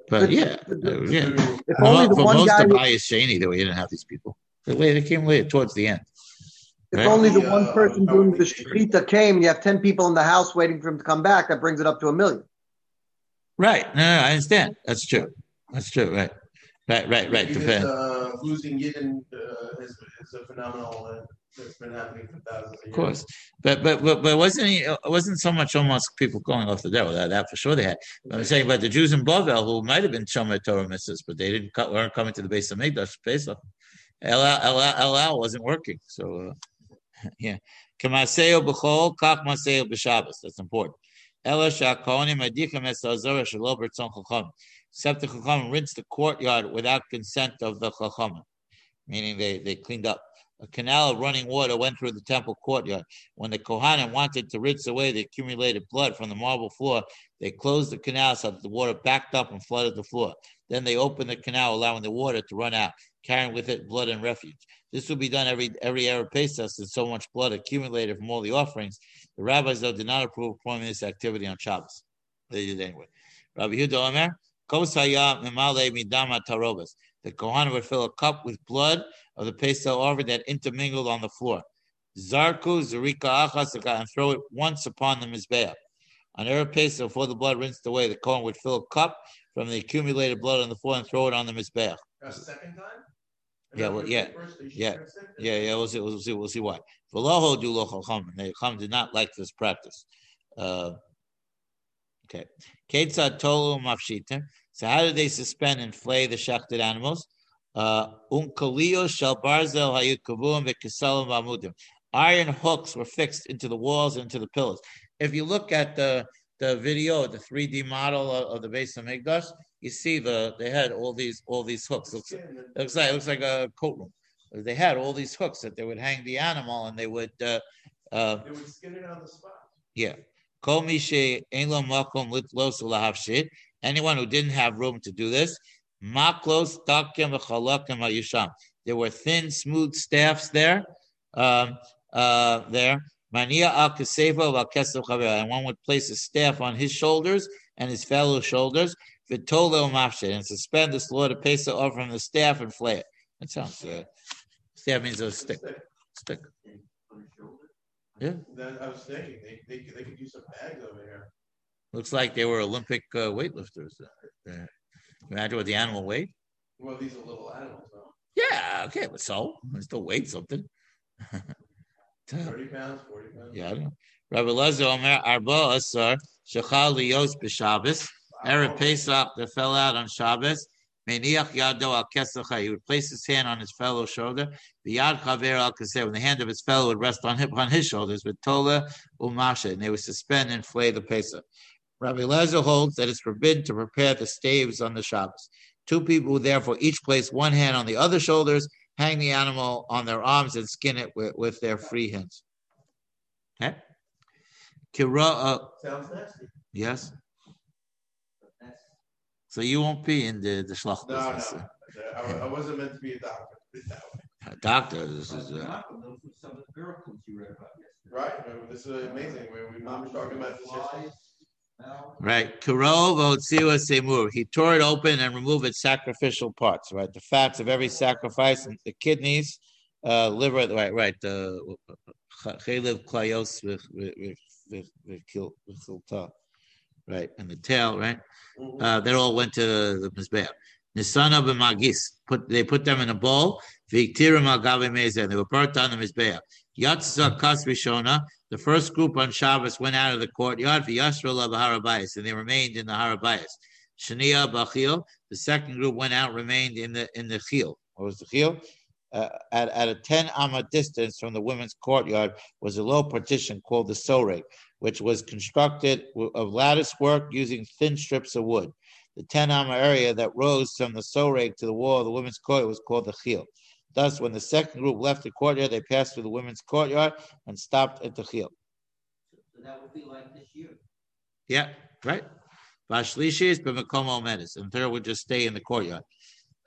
But yeah, uh, yeah. If For, only mo- the for one most guy, of Bias Shani, though, we didn't have these people. They later they came later towards the end. If right? only the Yeah, one person doing the think- shechita came, and you have ten people in the house waiting for him to come back. That brings it up to a million. Right. No, no, I understand. That's true. That's true. Right. Right. Right. Right. Because, Depend. uh, losing Yidden uh, is, is a phenomenal. uh, that's been happening for thousands of years. Of course, but but but, but wasn't he? It wasn't so much almost people going off the devil. That, that for sure they had. But I'm saying about the Jews in Bavel who might have been Shomer Torah misses, but they didn't weren't coming to the base of Mikdash Pesach. El El El wasn't working, so uh, yeah. Kamaseo b'chol kach maseo. That's important. Ela shakonim adichem es azara shelo b'rtzon chacham. Except the chacham rinsed the courtyard without consent of the chacham, meaning they they cleaned up. A canal of running water went through the temple courtyard. When the Kohanim wanted to rinse away the accumulated blood from the marble floor, they closed the canal so that the water backed up and flooded the floor. Then they opened the canal, allowing the water to run out, carrying with it blood and refuge. This would be done every every Arab Pesach, since so much blood accumulated from all the offerings. The rabbis, though, did not approve of performing this activity on Shabbos. They did anyway. Rabbi Yehuda Omer, tarobas. The Kohanim would fill a cup with blood of the Pesach offering that intermingled on the floor. Zarku, Zarika, Achasaka, and throw it once upon the Mizbeach. On Erev Pesach, before the blood rinsed away, the Kohen would fill a cup from the accumulated blood on the floor and throw it on the Mizbeach. A second time? Yeah, well, yeah, First, yeah, rinse it, and Yeah, yeah, we'll see, we'll see, we'll see why. V'loho do lo chacham. The chacham did not like this practice. Uh, okay. Ketzad tolu mafshita. So how did they suspend and flay the shechted animals? Uh, Unkalio shel barzel hayut kavuim v'kisalim v'amudim. Iron hooks were fixed into the walls and into the pillars. If you look at the the video, the 3D model of, of the base of Migdash, you see the they had all these all these hooks. Looks, it looks like it looks like a coat room. They had all these hooks that they would hang the animal and they would uh, uh, They would skin it on the spot. yeah. Kol mi she ein lo makom litlos. Anyone who didn't have room to do this, maklos takim v'chalakim hayusham. There were thin, smooth staffs there, um, uh, there. Mania al kaseva al. And one would place a staff on his shoulders and his fellow shoulders. V'tolo mafshit and suspend the slaughter pesa off from the staff and flay it. That sounds good. Staff means a stick. Stick. Yeah. Then I was thinking, they, they, could- they could use some bags over here. Looks like they were Olympic uh, weightlifters. Uh, Imagine what the animal weighed. Well, these are little animals, though. Yeah, okay, but so they still weighed something. Thirty pounds, forty pounds. yeah, I don't know. Rabbi Lezer Omer Arba Asar Shechal Lios B'Shabbos Erev Pesach that fell out on Shabbos. Meniach Yado Al Kesacha. He would place his hand on his fellow's shoulder. The Yad Chaver Al Kaseh. When the hand of his fellow would rest on him on his shoulders with Tola Umasha, and they would suspend and flay the Pesach. Rabbi Lezer holds that it's forbidden to prepare the staves on the Shabbos. Two people would therefore each place one hand on the other shoulders, hang the animal on their arms, and skin it with, with their free hands. Okay? Kira, uh, Sounds nasty. yes. So you won't be in the the shlach No, business. no, I, I wasn't meant to be a doctor. put it that way. Uh, Doctor, this is uh, Malcolm, those were some of the miracles you read about yesterday. Right, Uh, this is amazing, we, we, mom was talking about this yesterday. Right. Kirov otziwa semur. He tore it open and removed its sacrificial parts. Right, the fats of every sacrifice, and the kidneys, uh, liver. Right, right. The klayos kil with kilta. Right, and the tail. Right. Mhm. uh, they all went to the mizbeach. Nisana b'magis. Put they put them in a bowl. Viktirim al gavi mezeh. They were burnt on the mizbeach. Yatzah kas rishona. The first group on Shabbos went out of the courtyard. V'yasrul b'harabayis, and they remained in the harabayis. Shania b'chil. The second group went out, remained in the in the chil. What was the chil? Uh, at, at a 10 amma distance from the women's courtyard was a low partition called the soreg, which was constructed of lattice work using thin strips of wood. The 10 amma area that rose from the soreg to the wall of the women's courtyard was called the chil. Thus, when the second group left the courtyard, they passed through the women's courtyard and stopped at the chil. So that would be like this year. Yeah, right. Vashlishis b'mekomo medis, and third would just stay in the courtyard.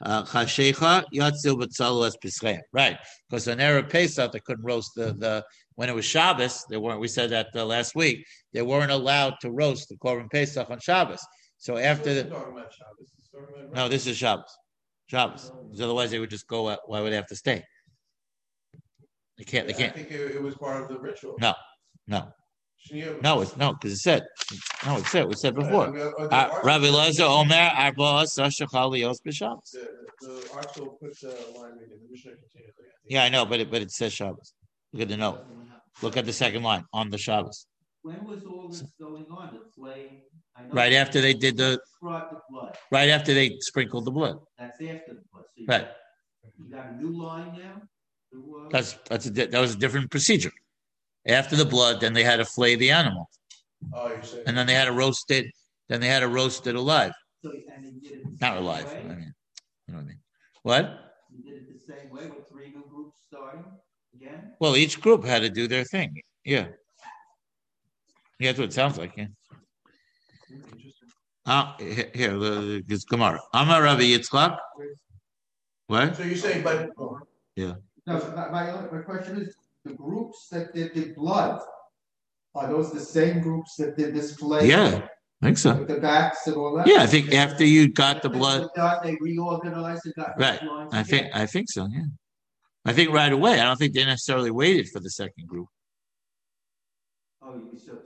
Uh, Chashecha yatzil b'tzalu es pischem. Right, because on Erev Pesach they couldn't roast the the when it was Shabbos. They weren't. We said that uh, last week. They weren't allowed to roast the korban Pesach on Shabbos. So after the isn't Talking about Shabbos, it's talking about. no, this is Shabbos. Shabbos. 'Cause otherwise they would just go. out. Why would they have to stay? They can't. They can't. I think it, it was part of the ritual. No, no, no. It's no because it said. No, it said. We said before. I mean, uh, the Uh, arch- Rabbi Lezer Omer Arba Sashachal Yos b'Shabbos. The, the arch will put the line reading, the Mishnah continuously. I think. Yeah, I know, but it but it says Shabbos. Look at the note. Look at the second line on the Shabbos. When was all this going on, the flame? I know Right after they did the- the blood, Right after they sprinkled the blood. that's after the blood. So you Right. got- You got a new line now? to, uh, That's that's a, that was a different procedure. After the blood, then they had to flay the animal, Oh, you're and then they had to roast it. Then they had to roast it alive, so- and you did it not alive. way? I mean, you know what I mean? What? You did it the same way with three new groups starting again? Well, each group had to do their thing. Yeah. Yeah, that's what it sounds like. Yeah. Ah, he- here, the, it's Gemara. Amar Rabbi Yitzchak. What? So you're saying, but, No, my, my, my question is, the groups that did the blood, are those the same groups that did this flame? Yeah. I think so. With the backs and all that? Yeah, I think after you got the blood, they reorganized and got. Right. I think, again. I think so, yeah. I think right away. I don't think they necessarily waited for the second group. Oh, you, so.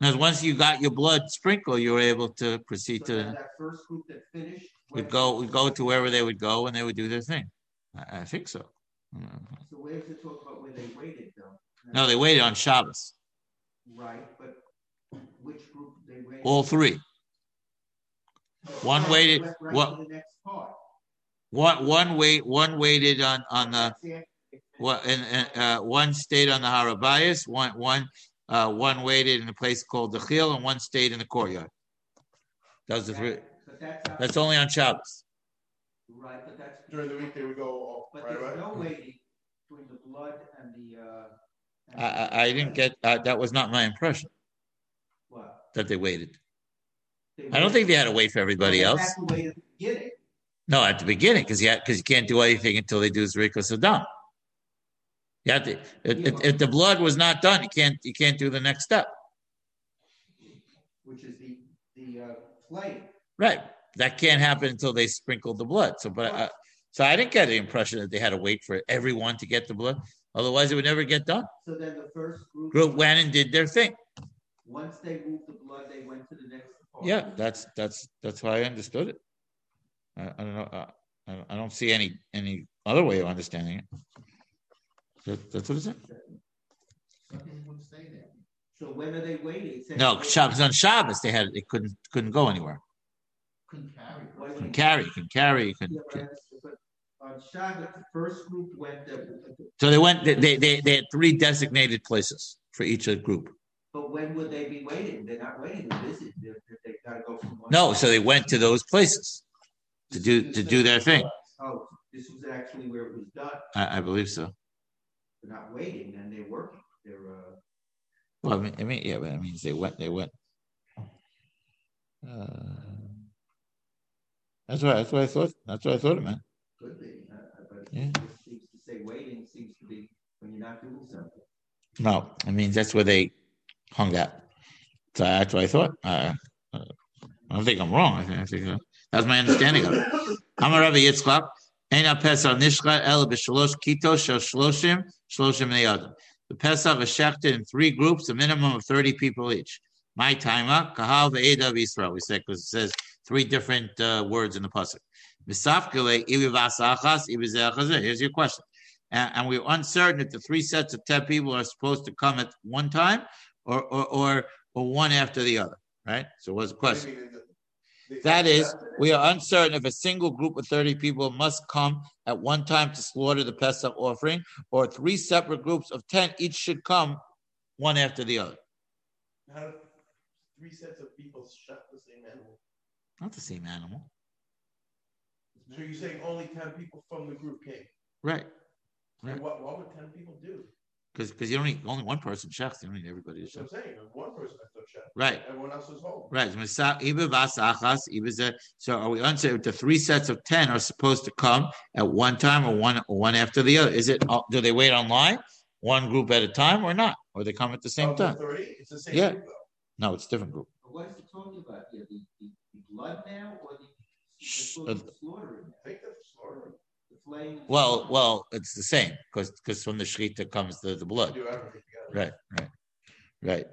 Because once you got your blood sprinkle, you were able to proceed so to, that first group that finished. would go, would go to wherever they would go and they would do their thing. I, I think so. So where's the talk about where they waited though? No, they waited on Shabbos, Right, but which group they waited? all three. one waited- right- what- to The next part. One, one wait, one waited on, on the, That's after they Well, and, and uh, one stayed on the Harabayas, one, one, uh, one waited in a place called the Chil, and one stayed in the courtyard. Those are finished. three. That's. how- That's only on Shabbos. Right, but that's. During the week, they would go all But right there's away. no waiting between the blood and the, uh. and I, I, I didn't get, uh, that was not my impression What? that they waited. They I don't think they had to wait for everybody They else. had to wait at the beginning. No, at the beginning, because you because you can't do anything until they do Zrika Saddam. You have to, if, if, if the blood was not done, you can't, you can't do the next step. which is the, the, uh. Right. That can't happen until they sprinkled the blood. So, but, uh, so I didn't get the impression that they had to wait for everyone to get the blood. Otherwise, it would never get done. So then the first group. Group went and did their thing. Once they moved the blood, they went to the next part. Yeah, that's, that's, that's why I understood it. I, I don't know, uh, I, I don't see any, any other way of understanding it. That, that's what it said. So when are they waiting? It says- No, Shabbos, on Shabbos, they had, it couldn't, couldn't go anywhere. Why Couldn't carry, carry, you can. Yeah, but I understand, but On Shabbat, the first group went there, So they went, they, they, they, they had three designated places for each group. but when would they be waiting? They're not waiting to visit, they're, they gotta go from one. No, so they went to those places to do, to do their thing. Oh, this was actually where it was done, I, I believe so. They're not waiting, and they're working, they're, uh, Well, I mean, I mean, yeah, but that means they went, they went. Uh, That's what, that's what I thought, that's what I thought it meant. could be, uh, but Yeah. it seems to say waiting seems to be when you're not doing something. No, I mean, that's where they hung out. So that's what I thought. Uh, uh, I don't think I'm wrong. I think, I think uh, that's my understanding of it. I'm a Rabbi Yitzchak. Ein pesach nishcha el b'shalosh shel shloshim shloshim. The Pesach is shechted in three groups, a minimum of 30 people each. My timer, kahal ve'eda Yisrael. We said because it says three different uh, words in the pasuk. Here's your question. And, and we're uncertain if the three sets of 10 people are supposed to come at one time or, or, or, or one after the other, right? So what's the question? That is, we are uncertain if a single group of 30 people must come at one time to slaughter the Pesach offering, or three separate groups of 10 each should come one after the other. How do three sets of people shut the same animal? Not the same animal. So you're saying only ten people from the group came? Right. And Right. What, what would ten people do? Because because you don't need only one person chefs, you don't need everybody to That's I'm saying, one person I thought shut. Right. Everyone else is home. Right. Iba vas iba So are we uncertain if the three sets of 10 are supposed to come at one time or one or one after the other? Is it uh, do they wait online, one group at a time or not? Or they come at the same Of the time? Thirty, it's the same Yeah. group though. No, it's a different group. But what is it talking about here, the, the, the blood now, or the? Sh- the uh, Slaughtering, I think that's slaughtering. Flame? Well, well, it's the same because because from the shechita comes the, the blood. Right, right, right.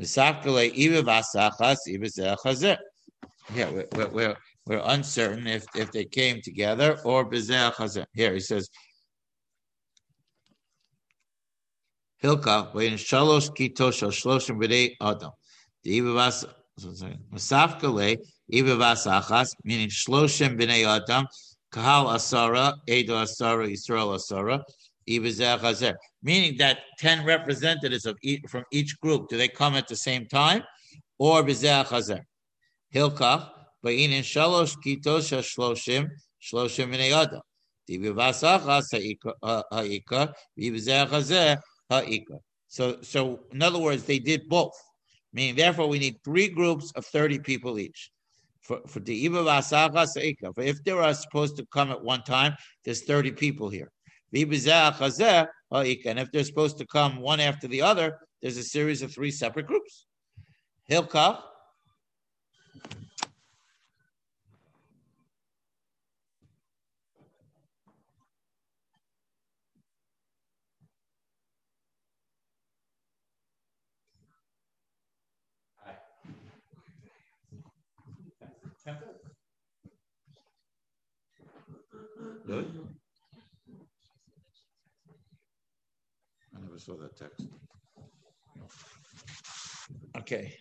Misafkele iba vas achas, iba ze. Yeah, we're, we're, we're, we're uncertain if, if they came together or. Here he says, Hilka, ve'in shalosh kito shel shloshim b'nei adam. The iba vas, Misafkele iba vas achas, meaning shloshim b'nei adam, kahal asara, edo asara, Yisrael asara. Meaning that 10 representatives of each, from each group, do they come at the same time? Or bezeh achazer? Hilkach, Va'inin shalosh kitos shloshim, shloshim ha'ika. So, so in other words, they did both. Meaning, therefore, we need three groups of 30 people each. For, for the. For if they are supposed to come at one time, there's 30 people here. And if they're supposed to come one after the other, there's a series of three separate groups. Hilkach, Really? I never saw that text. Okay.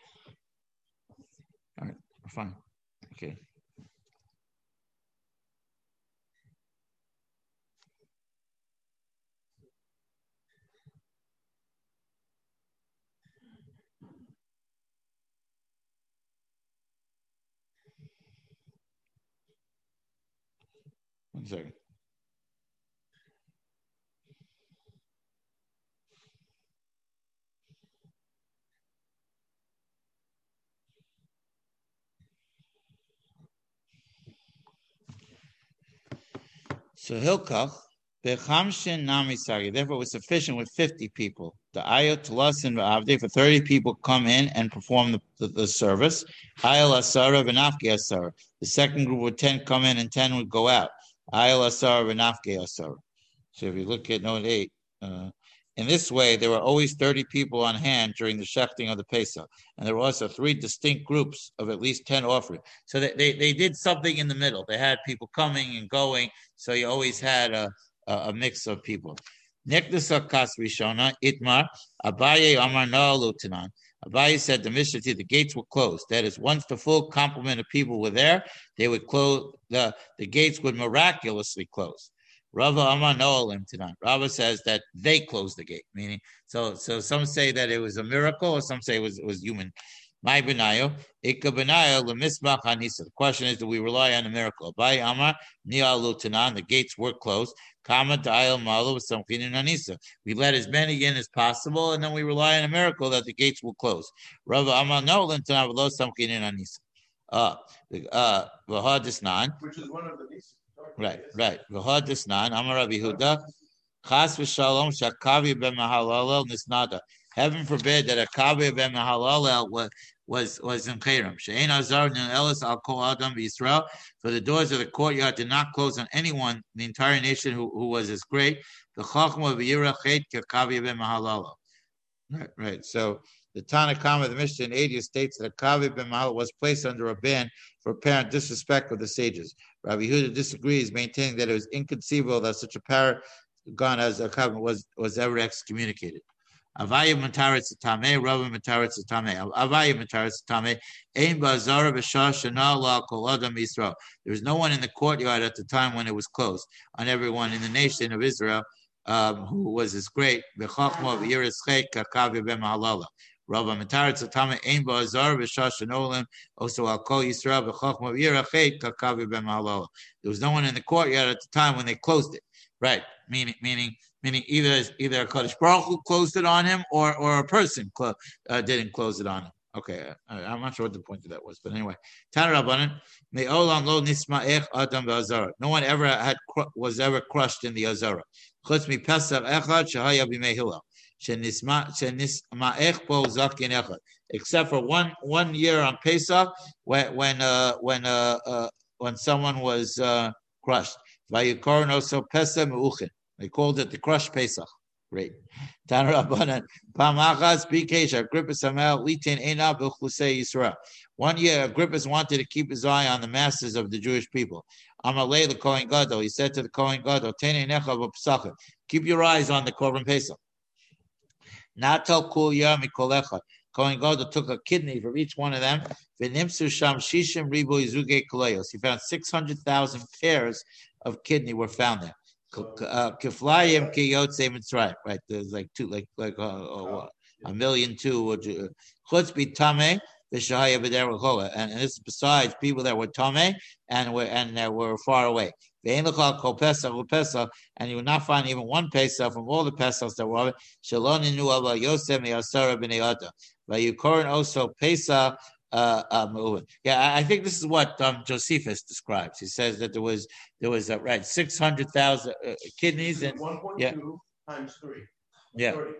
All right, fine. Okay. One second. So Hilkach, Bechamshin Nami Sagi, therefore it was sufficient with 50 people. The Ayot Tulasin V'Avdi, for 30 people come in and perform the, the, the service. Ayel Asara V'Nafki Asara. The second group would 10 come in and 10 would go out. So if you look at note 8, uh, in this way, there were always 30 people on hand during the shechting of the Pesach. And there were also three distinct groups of at least 10 offering. So they, they, they did something in the middle. They had people coming and going. So you always had a, a, a mix of people. Nekdasa Kas Rishona, Itmar, Abaye Amar Lutanan. Abaye said the Mishnah the gates were closed. That is, once the full complement of people were there, they would close, the, the gates would miraculously close. Rava Amar Noalim Tanan. Rava says that they closed the gate, meaning so so some say that it was a miracle, or some say it was it was human. My benayo, ikka benayo lemisbach hanisa. The question is, do we rely on a miracle? By Amar nialu tanan. The gates were closed. Kama da'il malu with some anisa. We let as many in as possible, and then we rely on a miracle that the gates will close. Rava Amar Noalim Tanan v'lo some anisa. Uh, uh, v'hadisnan. Which is one of the nisim. Right, right. V'hadisnan, Amar Rabbi Huda, Chas v'shalom shakavi ben mahalalel nisnada. Heaven forbid that a kavi ben mahalalel was was was in Kairam. She'ein azar elis al kol adam Yisrael. For the doors of the courtyard did not close on anyone, the entire nation who, who was as great. The chachma v'yira chet kakavi ben mahalalel. Right, right. So the Tanakhama, the Mishnah in 80 states that kavi ben mahal was placed under a ban for apparent disrespect of the sages. Rabbi Huda disagrees, maintaining that it was inconceivable that such a paragon as a covenant was, was ever excommunicated. Abaye mataretz tame, Rabbi mataretz tame. Abaye mataretz tame. Ein shana la kol adam Yisrael. There was no one in the courtyard at the time when it was closed on everyone in the nation of Israel um, who was as great. B'chachma. Rabbi Mataritz Atame Ein also Al Kol Yisrael Mahalala. There was no one in the courtyard at the time when they closed it. Right, meaning meaning meaning either either a Kadosh Baruch who closed it on him or or a person uh, didn't close it on him. Okay, I, I'm not sure what the point of that was, but anyway, Tan Rabbanan Me'olam Lo Adam. No one ever had was ever crushed in the Azara. Chutz mi Pesach Echad except for one one year on Pesach when when uh, when uh, uh, when someone was uh, crushed. They called it the crushed Pesach. Great. Tan Rabbanan. Pamachas Bikesh Agrippus Hamel Litin Ena B'Chusei Yisrael. One year Agrippus wanted to keep his eye on the masses of the Jewish people. Amalei the Kohen Gadol. He said to the Kohen Gadol, Tene Necha Keep your eyes on the Korban Pesach. Natal Kulya Mikolecha. Kohen Gadol took a kidney from each one of them. V'nimsu sham shishim ribu izuge koleos. He found 600,000 pairs of kidney were found there. Uh, kiflayim kiyotze mitzrayim. Right, there's like two, like like uh, uh, a million two. Chutz be tameh v'shahaya b'der and this is besides people that were tameh and were and that were far away. And you will not find even one Pesach from all the Pesachs that were Shaloninu Abba Yosef Meyasara B'nei Adam. But you current also Pesach. Uh, um, yeah, I think this is what um, Josephus describes. He says that there was there was uh, right six hundred thousand uh, kidneys and one point yeah. two times three. Yeah. 30.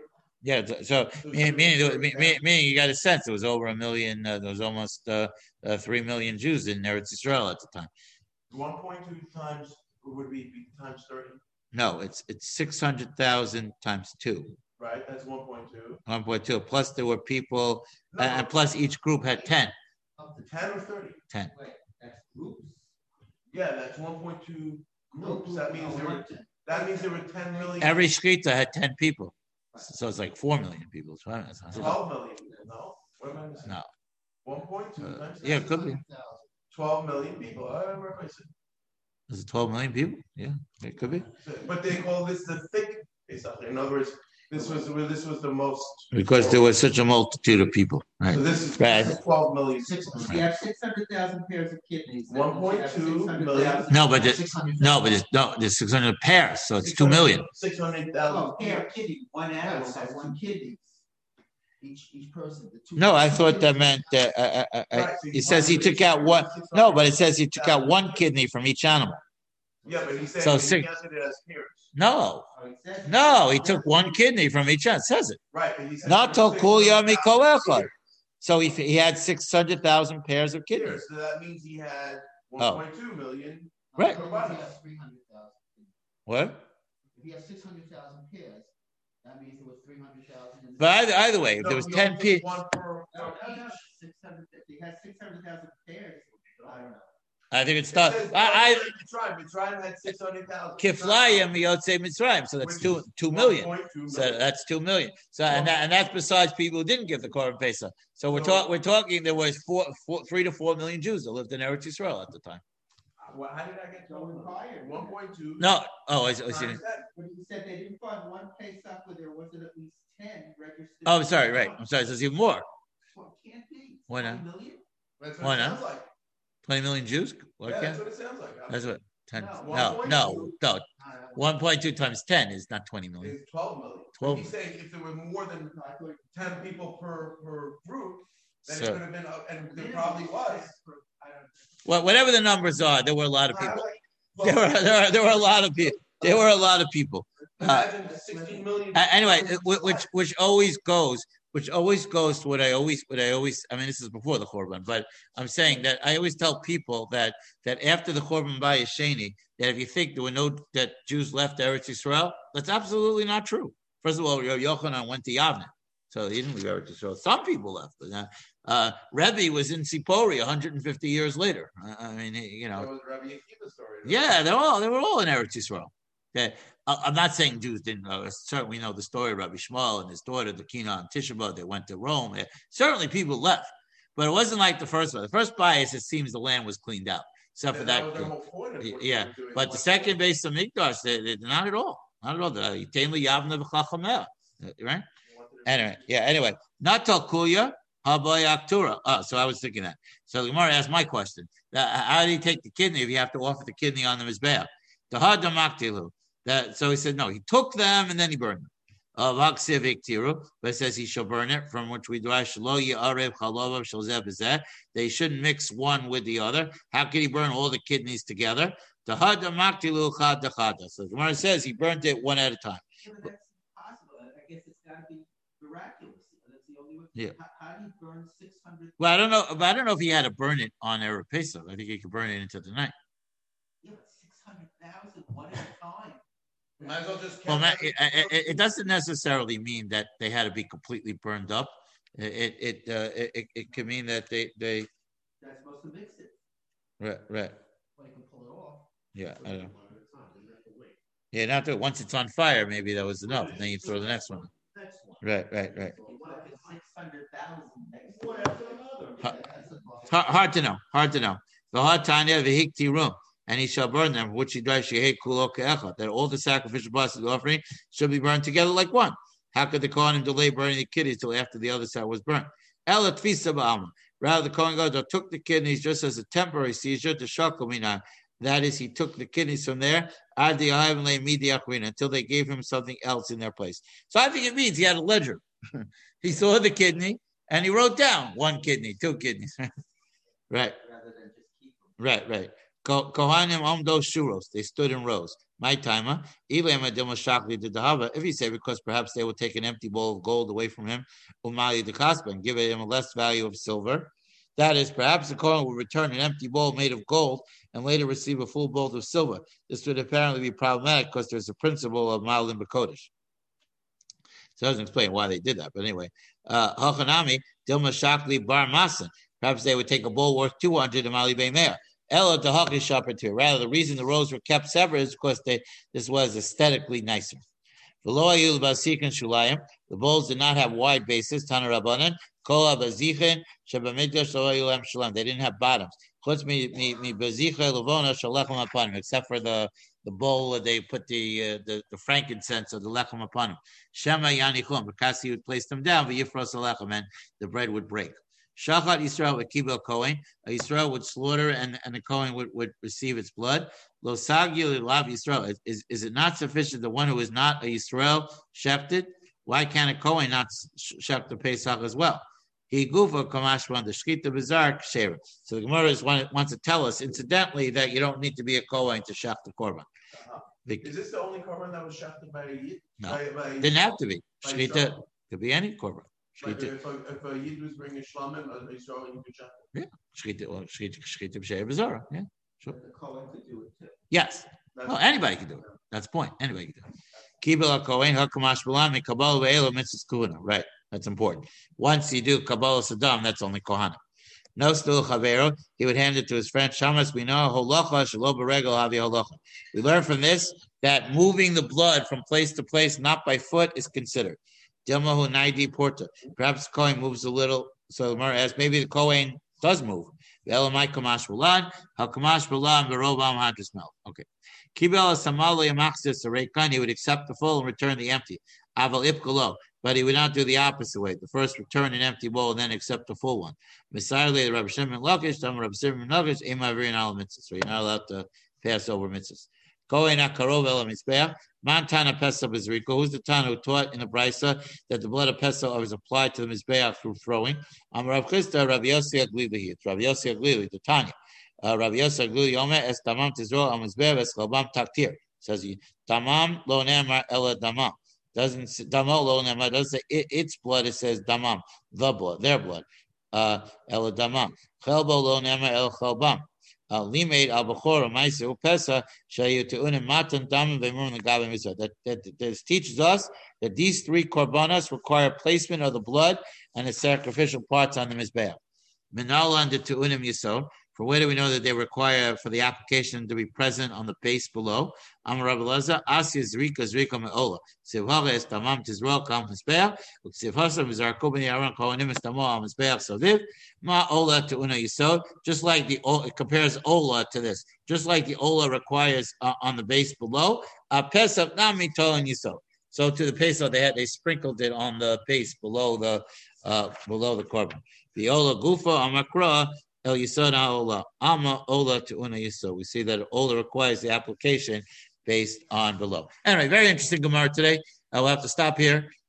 Yeah, so- so meaning, meaning, there was- me- me- meaning you got a sense it was over a million. Uh, there was almost uh, uh, three million Jews in Eretz Israel at the time. One point two times would be be times thirty, No, it's it's six hundred thousand times two, right? That's one point two. one point two. Plus there were people, and, and plus each group had ten. Up to Ten or thirty? Wait, that's groups? Yeah, that's one point two groups. No, That means no, there were, one- that means there were ten million. Every shkita had ten people, so it's like four million people. So I. Twelve million, no? What am I missing? No. One point two Uh, times. yeah, it could be. Twelve million people. I don't remember. I said. Is it twelve million people? Yeah, it could be. But they call this the thick Pesach. In other words, this was where this was the most. Because there was such a multitude of people, right? So this is Right. this is twelve million. Six, if you have six hundred thousand pairs of kidneys. that One means you have two 600,000 million. No, but it- No, but it's no, there's six hundred pairs, so it's two million. Six hundred Oh, thousand. pair of kidney, one animal has one kidney. Each, each person. the two- No, I thought that meant that, uh, uh, uh, uh, it says he took out one, no, but it says he took out one kidney from each animal. Yeah, but he said So he six- counted it as pairs. No, Oh, it no, he took one kidney from each animal, says it. Right, but he said. Not there to kul yami 600,000 kol echad. pairs. So he, he had six hundred thousand pairs of kidneys. Pairs, so that means he had Oh. one point two million. Right. If he has 300,000. What? If he has six hundred thousand pairs, that means there was three hundred thousand. But either, either way, if No, there was ten only pe, took One per, No, per no, no, six hundred, if he has six hundred thousand pairs, I don't know. I think it's It tough. says I, Mitzrayim, Mitzrayim had six hundred thousand. I, Kiflayim Yotze Mitzrayim, so that's two, two million. So that's two million. So and that, and that's besides people who didn't give the Korban Pesach. So we're So- talking we're talking there was four, four, three to four million Jews that lived in Eretz Yisrael at the time. Uh, well, how did I get Going higher. One point two. No, oh, I, I see. But you said they didn't find one Pesach where there wasn't at least ten registered. Oh, I'm sorry, right. I'm sorry. So it's even more. Well, can't be. Why not? 20 million? That's Why it not? like. Twenty million Jews. Why Yeah, that's what it sounds like. That's what. Ten. No, No, no, 1.2. no. I don't know. One point two times ten is not twenty million. It's twelve million. 12. He's saying if there were more than No, ten people per, per group, then it So- could have been, uh, and there probably was. Well, whatever the numbers are, there were a lot of people. There were there were, there were a lot of people. There were a lot of people. Uh, million. Anyway, which which always goes, which always goes to what I always what I always. I mean, this is before the korban, but I'm saying that I always tell people that that after the korban by Yesheni, that if you think there were no that Jews left Eretz Yisrael, that's absolutely not true. First of all, Rav Yochanan went to Yavne, so he didn't leave Eretz Yisrael. Some people left, but uh, uh, Rebbe was in Sipori 150 years later. I, I mean, you know, story. right? yeah, they're all they were all in Eretz Yisrael. Okay, Uh, I'm not saying Jews didn't know. Certainly, we know the story of Rabbi Shmuel and his daughter, the Kina and Tishba. They went to Rome. Certainly, people left, but it wasn't like the first one. The first bias, it seems, the land was cleaned out, except Yeah, for that that. was their whole point of what they yeah, but the second base of Mikdash, they, they, not at all, not at all. The- uh, Yitain li yavna v'chachameh, eh, Right. Anyway, yeah. Anyway, not talkuya haboy aktura. Oh, so I was thinking that. So the Gemara asked my question: How do you take the kidney if you have to offer the kidney on the mizbeach? The hadamaktilu. That so he said no. He took them and then he burned them. Uh, but it says he shall burn it. From which we derive shlo yarev chalovav shalzeh b'zeh. They shouldn't mix one with the other. How could he burn all the kidneys together? The hadamaktilu chad dechada. So the Gemara says he burnt it one at a time. Yeah, but that's impossible. I guess it's gotta be miraculous. That's the only way. Yeah. How, how do you burn six hundred? Well, I don't know, but I don't know if he had to burn it on Erev Pesach. I think he could burn it into the night. Yeah, but six hundred thousand, one at a time. Might as well just. Well, count it, it, it doesn't necessarily mean that they had to be completely burned up. It it it, uh, it, it, it could mean that they they That's supposed to mix it. right right Well, you can pull it off. yeah I don't know. Yeah, not that once it's on fire, maybe that was enough, and then you throw the next one. Next one. Right, right, right. You want to six hundred thousand next. One after another. Huh. That's a- It's hard, hard to know. Hard to know. The hard tanya v'hikti room, and he shall burn them. Which he does shehei kulo ke'echad. That all the sacrificial blessed offering should be burned together like one. How could the Kohanim delay burning the kidneys till after the other side was burnt? Ela tfisa ba'alma. Rather, the Kohen Gadol took the kidneys just as a temporary seizure to shakumina. That is, he took the kidneys from there ad the ahayim le'midi akwina, until they gave him something else in their place. So I think it means he had a ledger. he saw the kidney and he wrote down one kidney, two kidneys. right. Rather than just keep them. Right, right. Ko- Kohanim omdo shuros. They stood in rows. My timer. If you say because perhaps they will take an empty bowl of gold away from him, umali the and give him a less value of silver. That is, perhaps the Kohen will return an empty bowl made of gold and later receive a full bowl of silver. This would apparently be problematic because there's a principle of Malim Bakodesh. So it doesn't explain why they did that, but anyway. Uh, Hachanami, Dilma Shakli Bar Masan. Perhaps they would take a bowl worth 200 of Mali Bay Meir. Ella to Hakish Rather, the reason the rows were kept separate is because they, this was aesthetically nicer. The bowls did not have wide bases. They didn't have bottoms. Except for the the bowl where they put the uh, the, the, frankincense or the lechem upon them. Because he would place them down, but yifros lechem, and the bread would break. Shachat Yisrael would kibel Kohen. Yisrael would slaughter, and, and the Kohen would, would receive its blood. Lo sagil lav Yisrael. Is, is it not sufficient the one who is not a Yisrael shefted? Why can't a Kohen not shept the Pesach as well? He gufa kamashwan the shkita bizarre. So the Gemara is want, wants to tell us, incidentally, that you don't need to be a Kohen to shept the korban. Uh-huh. Is this the only korban that was shefted by a yid? No, by, by, didn't have to be. Shkita could be any korban. Like if a, if a Yid was bringing shlamim, a Israel, you could check. Yeah, shchita, well, shchita, shchita b'shei b'zara. Yeah, sure. The Kohen could do it too. Yes. That's well, anybody can do it. That's the point. Anybody can do it. Kibel Kohen hakamash b'lam kabbalah ve'elo mitzvahs kuhana. Right. That's important. Once you do kabbalah sadam, that's only kohana. No still chavero, he would hand it to his friend Shamas. We know holacha shalo beregel havi holacha. We learn from this that moving the blood from place to place, not by foot, is considered. Dilmahu Naidi Porta. Perhaps the Kohen moves a little. So the Gemara asks, maybe the Kohen does move. Elamai Kamash Bulan, How Kamash Bulan, Berobam Hadrismel. Okay. Kibel Samalo Yamaxis Arekan, he would accept the full and return the empty. Aval Ipkalo, but he would not do the opposite way. The first return an empty bowl and then accept the full one. Messiah the Rabbi Shimon Lakish, Tam Rabbi Shimon Lakish, Ema Virin Al Mitzvah. So you're not allowed to pass over mitzvahs. Kohen Akarov El Mizbeach, Montana Pesach Bezriko. Who's the Tana who taught in the Brisa that the blood of Pesach is applied to the Mizbeach through throwing? I'm Rav Chisda, Rav Yossi Aglili. It's Rav Yossi Aglili, the Tanya. Uh, Rav Yossi Aglili Yome Es Tamam Tizro Al Mizbeach Es Chalbam Taktir. Says he, Tamam Lo Nemar Ela Damam. Doesn't Damam Lo Nemar doesn't say it, its blood. It says Damam, the blood, their blood. Uh, Ela Damam. Chelbo Lo Nemar El Chalbam limed al bechor ma'aser upesa shayutunim matan damim v'emurim legavim mitzvah. That that this teaches us that these three korbanos require placement of the blood and the sacrificial parts on the mizbeach. Minal under tu'unim yisod. For where do we know that they require for the application to be present on the base below? Es tamam saviv, ma ola to una just like the, it compares ola to this, just like the ola requires uh, on the base below, uh. So to the pesach, they had, they sprinkled it on the base below the, uh, below the korban. The ola gufa amakra El Yisod Ola. Ola to Una Yisod. We see that Ola requires the application based on below. Anyway, very interesting Gemara today. I will have to stop here.